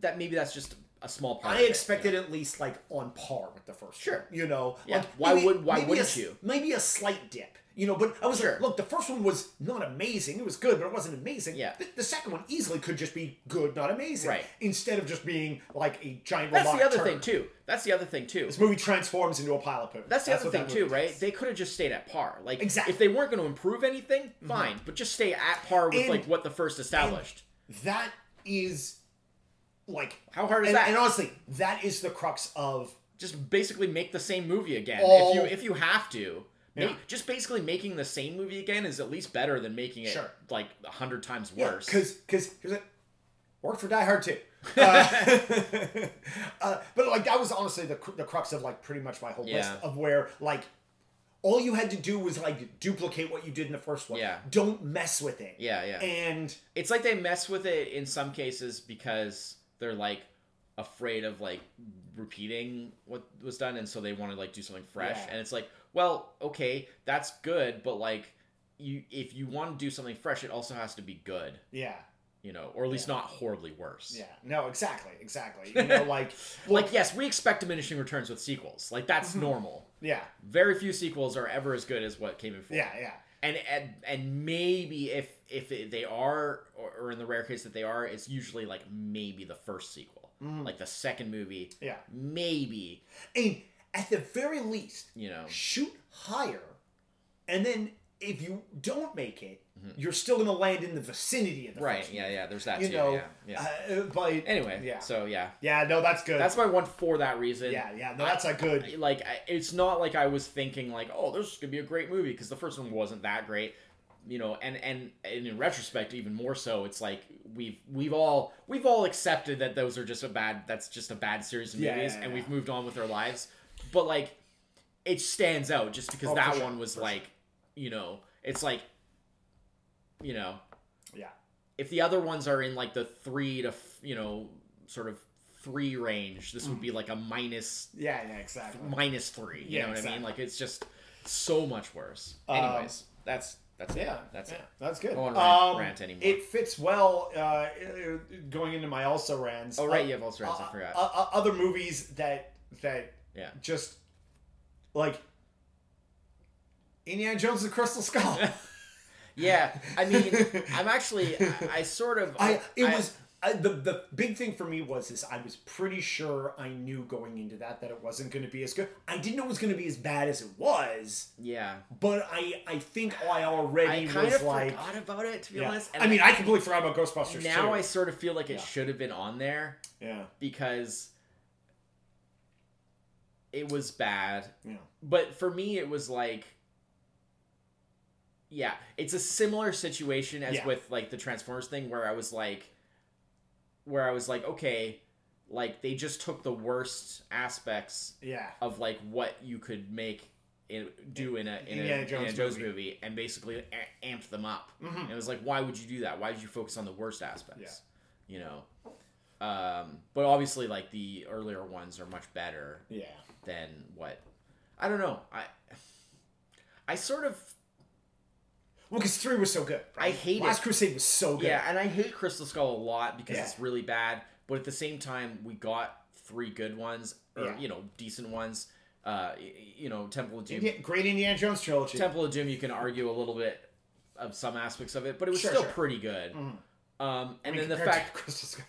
that maybe that's just a small part. I of it, you expected know? at least like on par with the first Sure. one. You know, Yeah. Like, Why maybe- would- why wouldn't s- you? Maybe a slight dip. You know, but I was Sure. like, look, the first one was not amazing. It was good, but it wasn't amazing. Yeah. The, the second one easily could just be good, not amazing. Right. Instead of just being like a giant That's the other turd. thing too. That's the other thing too. This movie transforms into a pile of poo. That's the other thing too, movie right? does. They could have just stayed at par. Like Exactly. if they weren't going to improve anything, mm-hmm. fine, but just stay at par with And- like what the first established. that is like How hard is and, that? and honestly, that is the crux of just basically make the same movie again if you if you have to. Yeah. Just basically making the same movie again is at least better than making it Sure. like a hundred times worse. Because because here's it worked for Die Hard too. Uh, uh, but like that was honestly the cr- the crux of like pretty much my whole list of where like all you had to do was like duplicate what you did in the first one. Yeah. Don't mess with it. yeah, yeah. And it's like they mess with it in some cases because they're like afraid of like repeating what was done and so they want to like do something fresh Yeah. and it's like well okay that's good but like you if you want to do something fresh it also has to be good. Yeah, you know or at least not horribly worse. Yeah, no, exactly, exactly. You know, like like yes we expect diminishing returns with sequels. Like that's Mm-hmm. normal. Yeah, very few sequels are ever as good as what came before. Yeah, yeah. and and, and maybe if if they are or, in the rare case that they are it's usually like maybe the first sequel. Like the second movie. Yeah. maybe. And at the very least, you know. shoot higher, and then if you don't make it, Mm-hmm. you're still going to land in the vicinity of the right yeah yeah there's that You too know, yeah yeah. Uh, but anyway yeah, so yeah. Yeah, no, that's good. that's my one for that reason. Yeah, yeah, no, that's a good. like I- it's not like I was thinking like oh this is gonna be a great movie because the first one wasn't that great you know and, and and in retrospect even more so it's like we've we've all we've all accepted that those are just a bad that's just a bad series of Yeah, movies yeah, and we've moved on with our lives but like it stands out just because Oh, that sure, one was for like you know it's like you know Yeah, if the other ones are in like the three to f- you know sort of three range this would be Mm. like a minus yeah, yeah, exactly. minus three. You Yeah, know what I mean? Like it's just so much worse. Um, Anyways, that's that's Yeah, it. That's yeah, it. That's good. I won't rant- Um, rant anymore. It fits well uh, going into my also rants. Oh right, Uh, you have also rants. I uh, forgot. uh, uh, other movies that that Yeah. just like Indiana Jones and the Crystal Skull. yeah, I mean, I'm actually, I, I sort of, I it was I, the the big thing for me was this. I was pretty sure I knew going into that that it wasn't going to be as good. I didn't know it was going to be as bad as it was, yeah. but I I think I I already kind was of like. forgot about it to be yeah. honest. I mean, I completely forgot about Ghostbusters now too. I sort of feel like it Yeah. should have been on there yeah, because it was bad. yeah, but for me it was like yeah it's a similar situation as Yeah. with like the transformers thing where i was like where I was like, okay, like they just took the worst aspects Yeah. of like what you could make in, do in a in Indiana a Jones Indiana Jones movie. movie. and basically a- amped them up. Mhm. And it was like, why would you do that? Why did you focus on the worst aspects? Yeah. You know. Um, but obviously, like the earlier ones are much better Yeah. Than what I don't know. I I sort of Well, because three was so good. I hate Last it. Crusade was so good. yeah, and I hate Crystal Skull a lot because Yeah. it's really bad. But at the same time, we got three good ones, or Yeah. you know, decent ones. Uh, you know, Temple of Doom. Indi- Great Indiana Jones trilogy. Temple of Doom, you can argue a little bit of some aspects of it, but it was Sure, still sure. pretty good. Mhm. Um, and then the fact,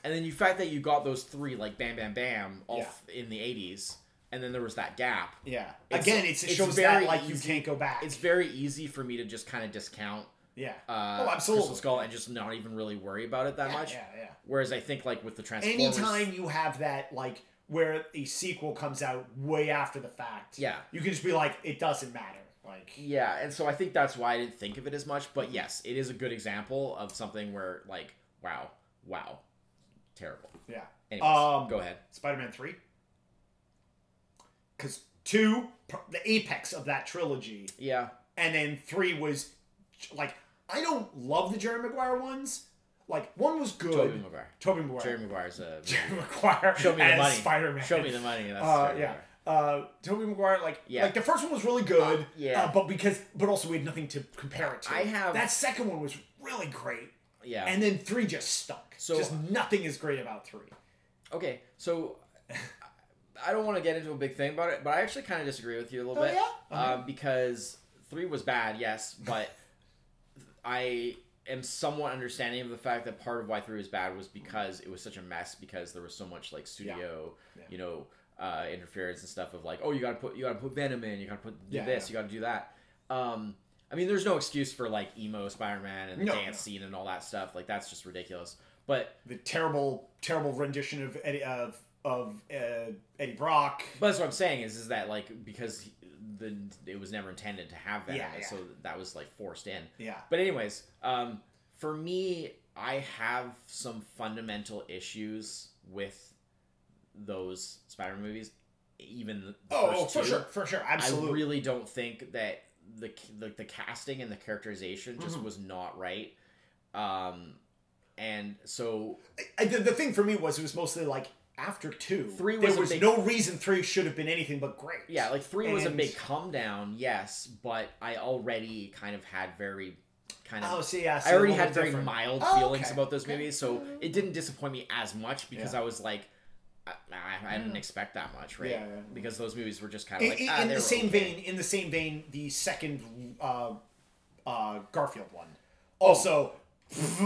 and then you fact that you got those three like bam, bam, bam, all Yeah. in the '80s, and then there was that gap. Yeah. It's- Again, it's, it it's shows that like you easy- can't go back. It's very easy for me to just kind of discount yeah. uh, Oh, absolutely. Crystal Skull and just not even really worry about it that yeah, much. Yeah, yeah. Whereas I think like with the Transformers, Anytime you have that, like, where a sequel comes out way after the fact, Yeah. you can just be like, it doesn't matter. Like, Yeah, and so I think that's why I didn't think of it as much. But yes, it is a good example of something where like, wow, wow, terrible. yeah. Anyways, Um, go ahead. Spider Man 3. Because two, the apex of that trilogy, Yeah, and then three was, like, I don't love the Jerry Maguire ones. Like, one was good. Tobey Maguire. Tobey Maguire. Jerry Maguire's a Jerry Maguire show me the money. Spider-Man. Show me the money. That's Uh, yeah. Maguire. Uh, Tobey Maguire, like, Yeah. like the first one was really good. Uh, yeah. Uh, but because, but also we had nothing to compare it to. I have- that second one was really great, Yeah. and then three just stunk. So- just nothing is great about three. okay, so I don't want to get into a big thing about it, but I actually kind of disagree with you a little Oh, bit. yeah? Um, because three was bad, yes, but I am somewhat understanding of the fact that part of why three was bad was because it was such a mess because there was so much like studio, Yeah. you know, uh, interference and stuff of like, oh, you gotta put you gotta put Venom in, you gotta put do Yeah, this, yeah. you gotta do that. Um, I mean, there's no excuse for like emo Spider-Man and the No, dance no. scene and all that stuff. Like that's just ridiculous. But The terrible, terrible rendition of Eddie of of uh, Eddie Brock. But that's what I'm saying is is that like because the it was never intended to have that, Yeah, yeah. so that was like forced in. Yeah. But anyways, um, for me, I have some fundamental issues with those Spider movies. Even Oh, oh, for two. sure, for sure, absolutely. I really don't think that the the, the casting and the characterization just Mhm. was not right. Um, and so I, the, the thing for me was it was mostly like after two, Three there was a was big- no reason three should have been anything but great. Yeah, like three was a big come down, yes, but I already kind of had very kind of Oh, see, yeah, I already had very different. mild Oh, feelings okay, about those okay. movies, so it didn't disappoint me as much because Yeah. I was like, I, I, I didn't expect that much, right? Yeah, yeah. Because those movies were just kind of In, like in- ah, in the same okay. vein, in the same vein, the second uh, uh, Garfield one also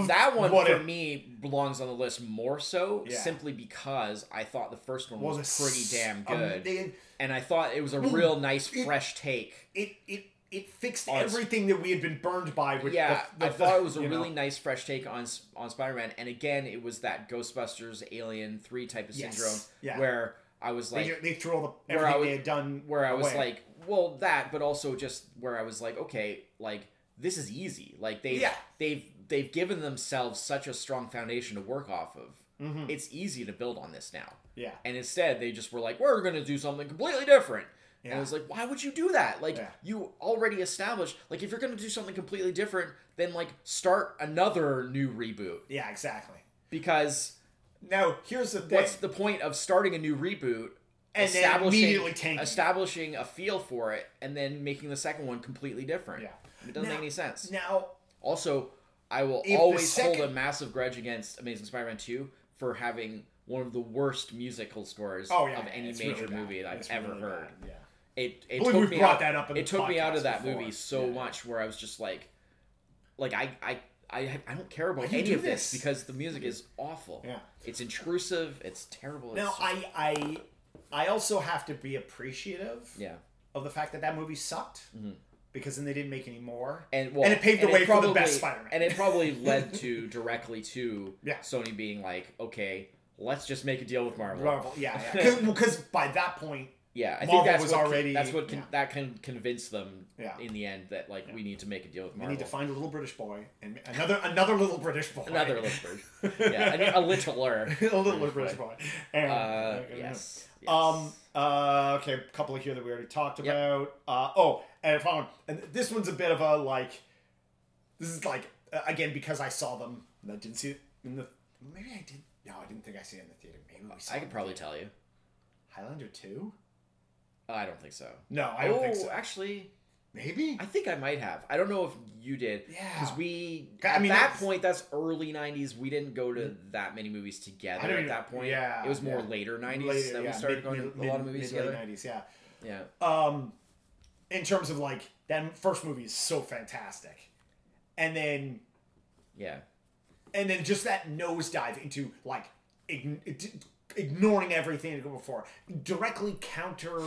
That one What for a- me belongs on the list more so Yeah. simply because I thought the first one was, was pretty s- damn um, good, they- and I thought it was a Well, real nice, it- fresh take. it it it fixed it's- everything that we had been burned by. With yeah, the, the, I thought it was a you know. really nice fresh take on on Spider Man, and again, it was that Ghostbusters Alien Three type of Yes, syndrome yeah. where I was like, they threw all the everything was- they had done. where I was away. like, well, that, but also just where I was like, okay, like this is easy. Like they, Yeah. they've they've given themselves such a strong foundation to work off of. Mhm. It's easy to build on this now. yeah, And instead, they just were like, we're going to do something completely different. Yeah. And I was like, why would you do that? Like, Yeah. you already established, like, if you're going to do something completely different, then, like, start another new reboot. yeah, exactly. Because Now here's the thing. what's the point of starting a new reboot And then establishing, immediately tanking. establishing a feel for it and then making the second one completely different? Yeah. It doesn't Now- make any sense. now Also, I will If always hold a massive grudge against Amazing Spider-Man 2 for having one of the worst musical scores oh yeah, of any major really movie that I've ever heard. Yeah. It it took me out, that up in it took me out of that before. movie so Yeah. much where I was just like like I I I, I don't care about Why any do of this this? because the music is awful. Yeah. It's intrusive, it's terrible. Now it's, I I I also have to be appreciative yeah. of the fact that that movie sucked mm-hmm. Because then they didn't make any more. And well, And it paved the way for the best Spider-Man. And it probably led to directly to Yeah. Sony being like, okay, let's just make a deal with Marvel. Marvel, yeah, yeah. Because by that point, yeah, I Marvel think that's was what already- that's what con- yeah. that can convince them Yeah. in the end that like we need to make a deal with Marvel. We need to find a little British boy and another another little British boy. Another little bird. Yeah, a littler. a little British boy. And, Uh, yes. yes. Um. Uh. Okay. A couple of here that we already talked Yep. about. Uh. Oh, and I found, and this one's a bit of a like. This is like uh, again because I saw them. and I didn't see it in the. Maybe I did. No, I didn't think I see it in the theater. Maybe we saw. I could probably tell you. Highlander two. I don't think so. No, I don't oh, think so. actually, Maybe. I think I might have. I don't know if you did. Yeah. Because we I at mean, that that's- point, that's early '90s. We didn't go to that many movies together at that point. yeah, it was more yeah. later '90s Later, that yeah, we started mid- going mid- to a lot of movies mid- late together. 90s, yeah. Yeah. um in terms of like that first movie is so fantastic and then Yeah. and then just that nosedive into like ign- ignoring everything before directly counter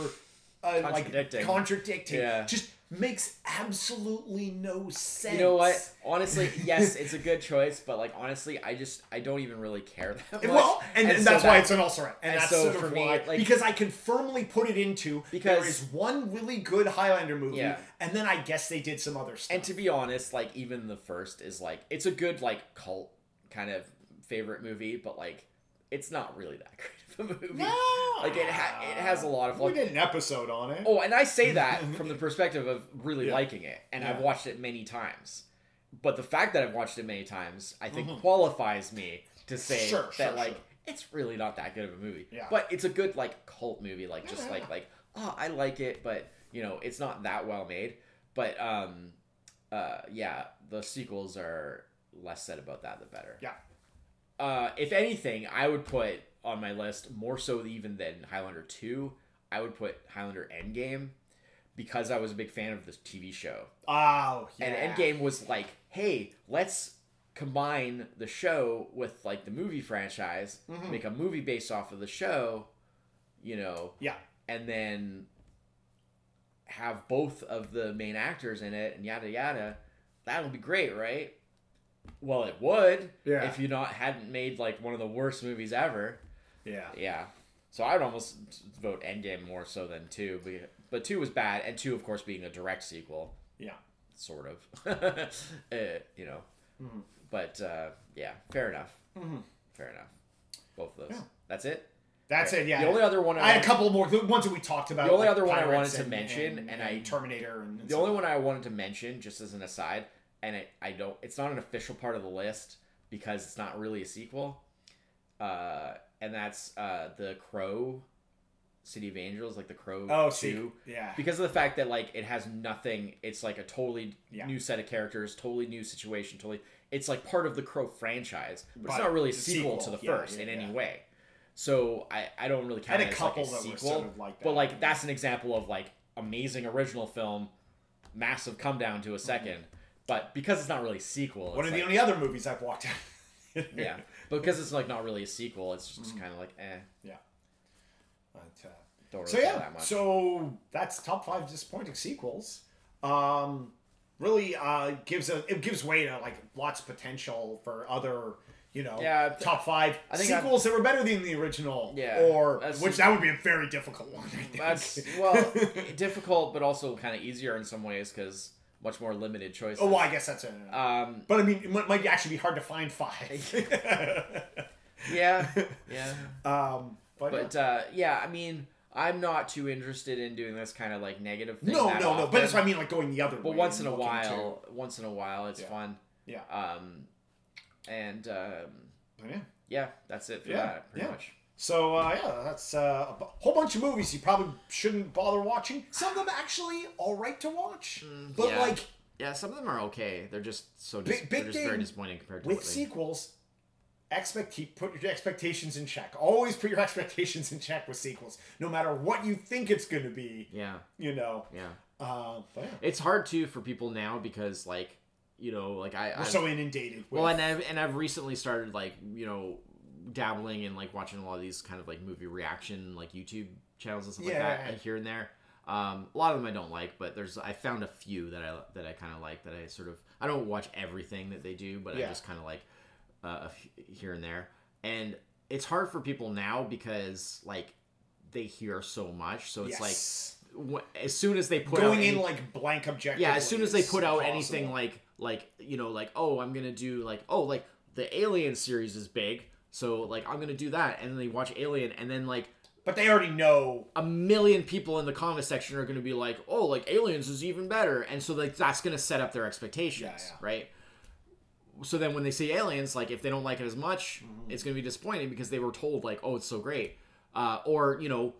uh, like Contradicting. contradicting Yeah. just makes absolutely no sense You know what? Honestly, yes, it's a good choice, but like honestly, I just I don't even really care that much. well, and, and so that's why that- it's an right, and, and that's so sort for of me, why, like- because I can firmly put it into Because- there is one really good Highlander movie, Yeah. and then I guess they did some other stuff. And to be honest, like even the first is like it's a good like cult kind of favorite movie, but like it's not really that great of a movie. No, Like it ha- it has a lot of We like did an episode on it. Oh, and I say that from the perspective of really Yeah. liking it, and I've watched it many times. But the fact that I've watched it many times, I think Mhm. qualifies me to say Sure, that sure, like sure. it's really not that good of a movie. Yeah. But it's a good like cult movie, like just Yeah, like like oh I like it, but you know it's not that well made. But um, uh, yeah, the sequels are less said about that the better. Yeah. Uh, if anything, I would put on my list more so even than Highlander two. I would put Highlander Endgame because I was a big fan of this TV show. Oh, yeah. And Endgame was like, hey, let's combine the show with like the movie franchise, Mhm. make a movie based off of the show, you know, Yeah. and then have both of the main actors in it and yada yada. That would be great, right? Well, it would Yeah. if you not hadn't made like one of the worst movies ever. Yeah. Yeah. So I would almost vote Endgame more so than two, but, but two was bad, and two, of course, being a direct sequel, Yeah. sort of. uh, you know. Mhm. But uh, yeah, fair enough. Mhm. Fair enough. Both of those. Yeah. That's it. That's it. Yeah. The only other one I, I had a couple more. The ones that we talked about. The only like other one I wanted to and- mention, and, and I- Terminator, and, and The only one I wanted to mention, just as an aside, and I, I don't, it's not an official part of the list because it's not really a sequel, uh, and that's uh, the Crow, City of Angels, like the Crow Oh, two, see, yeah. because of the fact that like it has nothing. It's like a totally Yeah. new set of characters, totally new situation, totally. It's like part of the Crow franchise, but, it's not really a sequel, sequel, to the yeah, first yeah, in any way. So I, I don't really count Had a it as like couple a that sequel, sort of like that. but like that's an example of like amazing original film, massive come down to a 2nd But because it's not really a sequel, one of the only other movies I've walked out. yeah. But because it's like not really a sequel, it's just kind of like eh, But, uh, don't really so yeah, that much. so that's top five disappointing sequels. Um, really uh, gives a it gives way to like lots of potential for other you know Yeah, top five sequels that were better than the original. Yeah, or which that would be a very difficult one. I think. That's well difficult, but also kind of easier in some ways because much more limited choices. oh, well, I guess that's it. Um, but I mean, it might, actually be hard to find five. yeah, yeah. um, but, But uh, yeah, I mean, I'm not too interested in doing this kind of like negative thing. no, no, no. But that's what I mean, like going the other way. But once in a while, once in a while, it's Yeah. fun. Yeah. Um, and um, yeah. yeah, that's it for Yeah, that, pretty yeah. much. So uh, yeah, that's uh, a whole bunch of movies you probably shouldn't bother watching. Some of them actually all right to watch, but Mm, yeah. like Yeah, some of them are okay. They're just so dis- Big- they're big just very disappointing compared to with sequels, expect put your expectations in check. Always put your expectations in check with sequels, no matter what you think it's going to be. Yeah, You know, yeah. uh, but yeah, It's hard too for people now because like you know like I we're I've- so inundated. With, well and I've, and I've recently started like you know dabbling in like watching a lot of these kind of like movie reaction like YouTube channels and stuff like that Yeah. here and there. Um, a lot of them I don't like, but there's I found a few that I that I kind of like that I sort of I don't watch everything that they do, but I just kind of like uh, here and there. And it's hard for people now because like they hear so much. So it's Yes. like wh- as soon as they put going in any- like blank objective. yeah, as soon as they put out anything like like you know like oh I'm gonna do like oh like the Alien series is big, so like I'm gonna do that, and then they watch Alien, and then like but they already know. a million people in the comment section are going to be like, "Oh, like Aliens is even better," and so like that's going to set up their expectations, Yeah, yeah. right? So then when they see Aliens, like if they don't like it as much, Mm-hmm. it's going to be disappointing because they were told like, "Oh, it's so great," uh, or you know,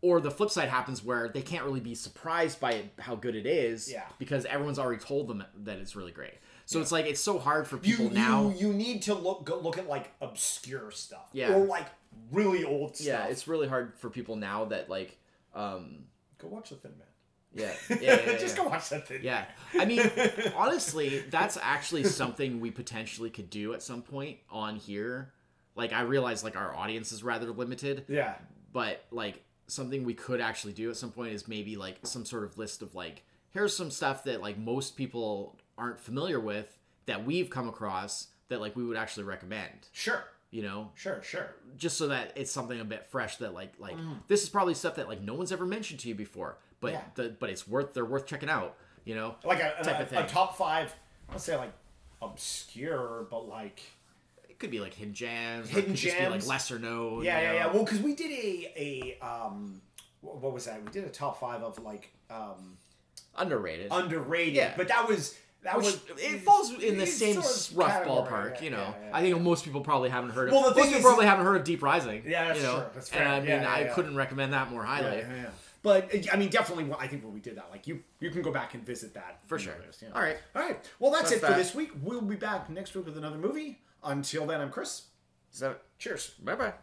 or the flip side happens where they can't really be surprised by it, how good it is, Yeah. because everyone's already told them that it's really great. So it's like it's so hard for You, people now. you you need to look go look at like obscure stuff, Yeah. or like really old stuff. yeah, it's really hard for people now that like, um, go watch the Thin Man. yeah, yeah, yeah, yeah, Just yeah. go watch that Thin Yeah. I mean, honestly, that's actually something we potentially could do at some point on here. Like, I realize, like, our audience is rather limited, Yeah, but, like, something we could actually do at some point is maybe, like, some sort of list of, like, here's some stuff that, like, most people aren't familiar with that we've come across that, like, we would actually recommend, sure, you know? sure, sure. Just so that it's something a bit fresh that, like, like, this is probably stuff that, like, no one's ever mentioned to you before, but, Yeah. the, but it's worth, they're worth checking out, you know? Like a, Type a, of thing. a top five. Let's say like obscure, but like It could be like hidden gems. Hidden it could just be like gems. lesser known. yeah, yeah, know? yeah. Well, because we did a a um, what was that? We did a top five of like um underrated. underrated. Yeah. but that was that Which was it falls in the same sort of rough ballpark, yeah, you know. yeah, yeah. I think most people probably haven't heard of. Well, the most thing people is- probably haven't heard of Deep Rising. Yeah, that's you know? true. That's And. I mean, I couldn't recommend that more highly. Yeah, yeah, yeah. But uh, I mean, definitely. I think when we did that, like you, you can go back and visit that For sure. the list, yeah. All right. all right. Well, that's, That's it for that. this week. We'll be back next week with another movie. Until then, I'm Chris. So, Cheers. bye bye.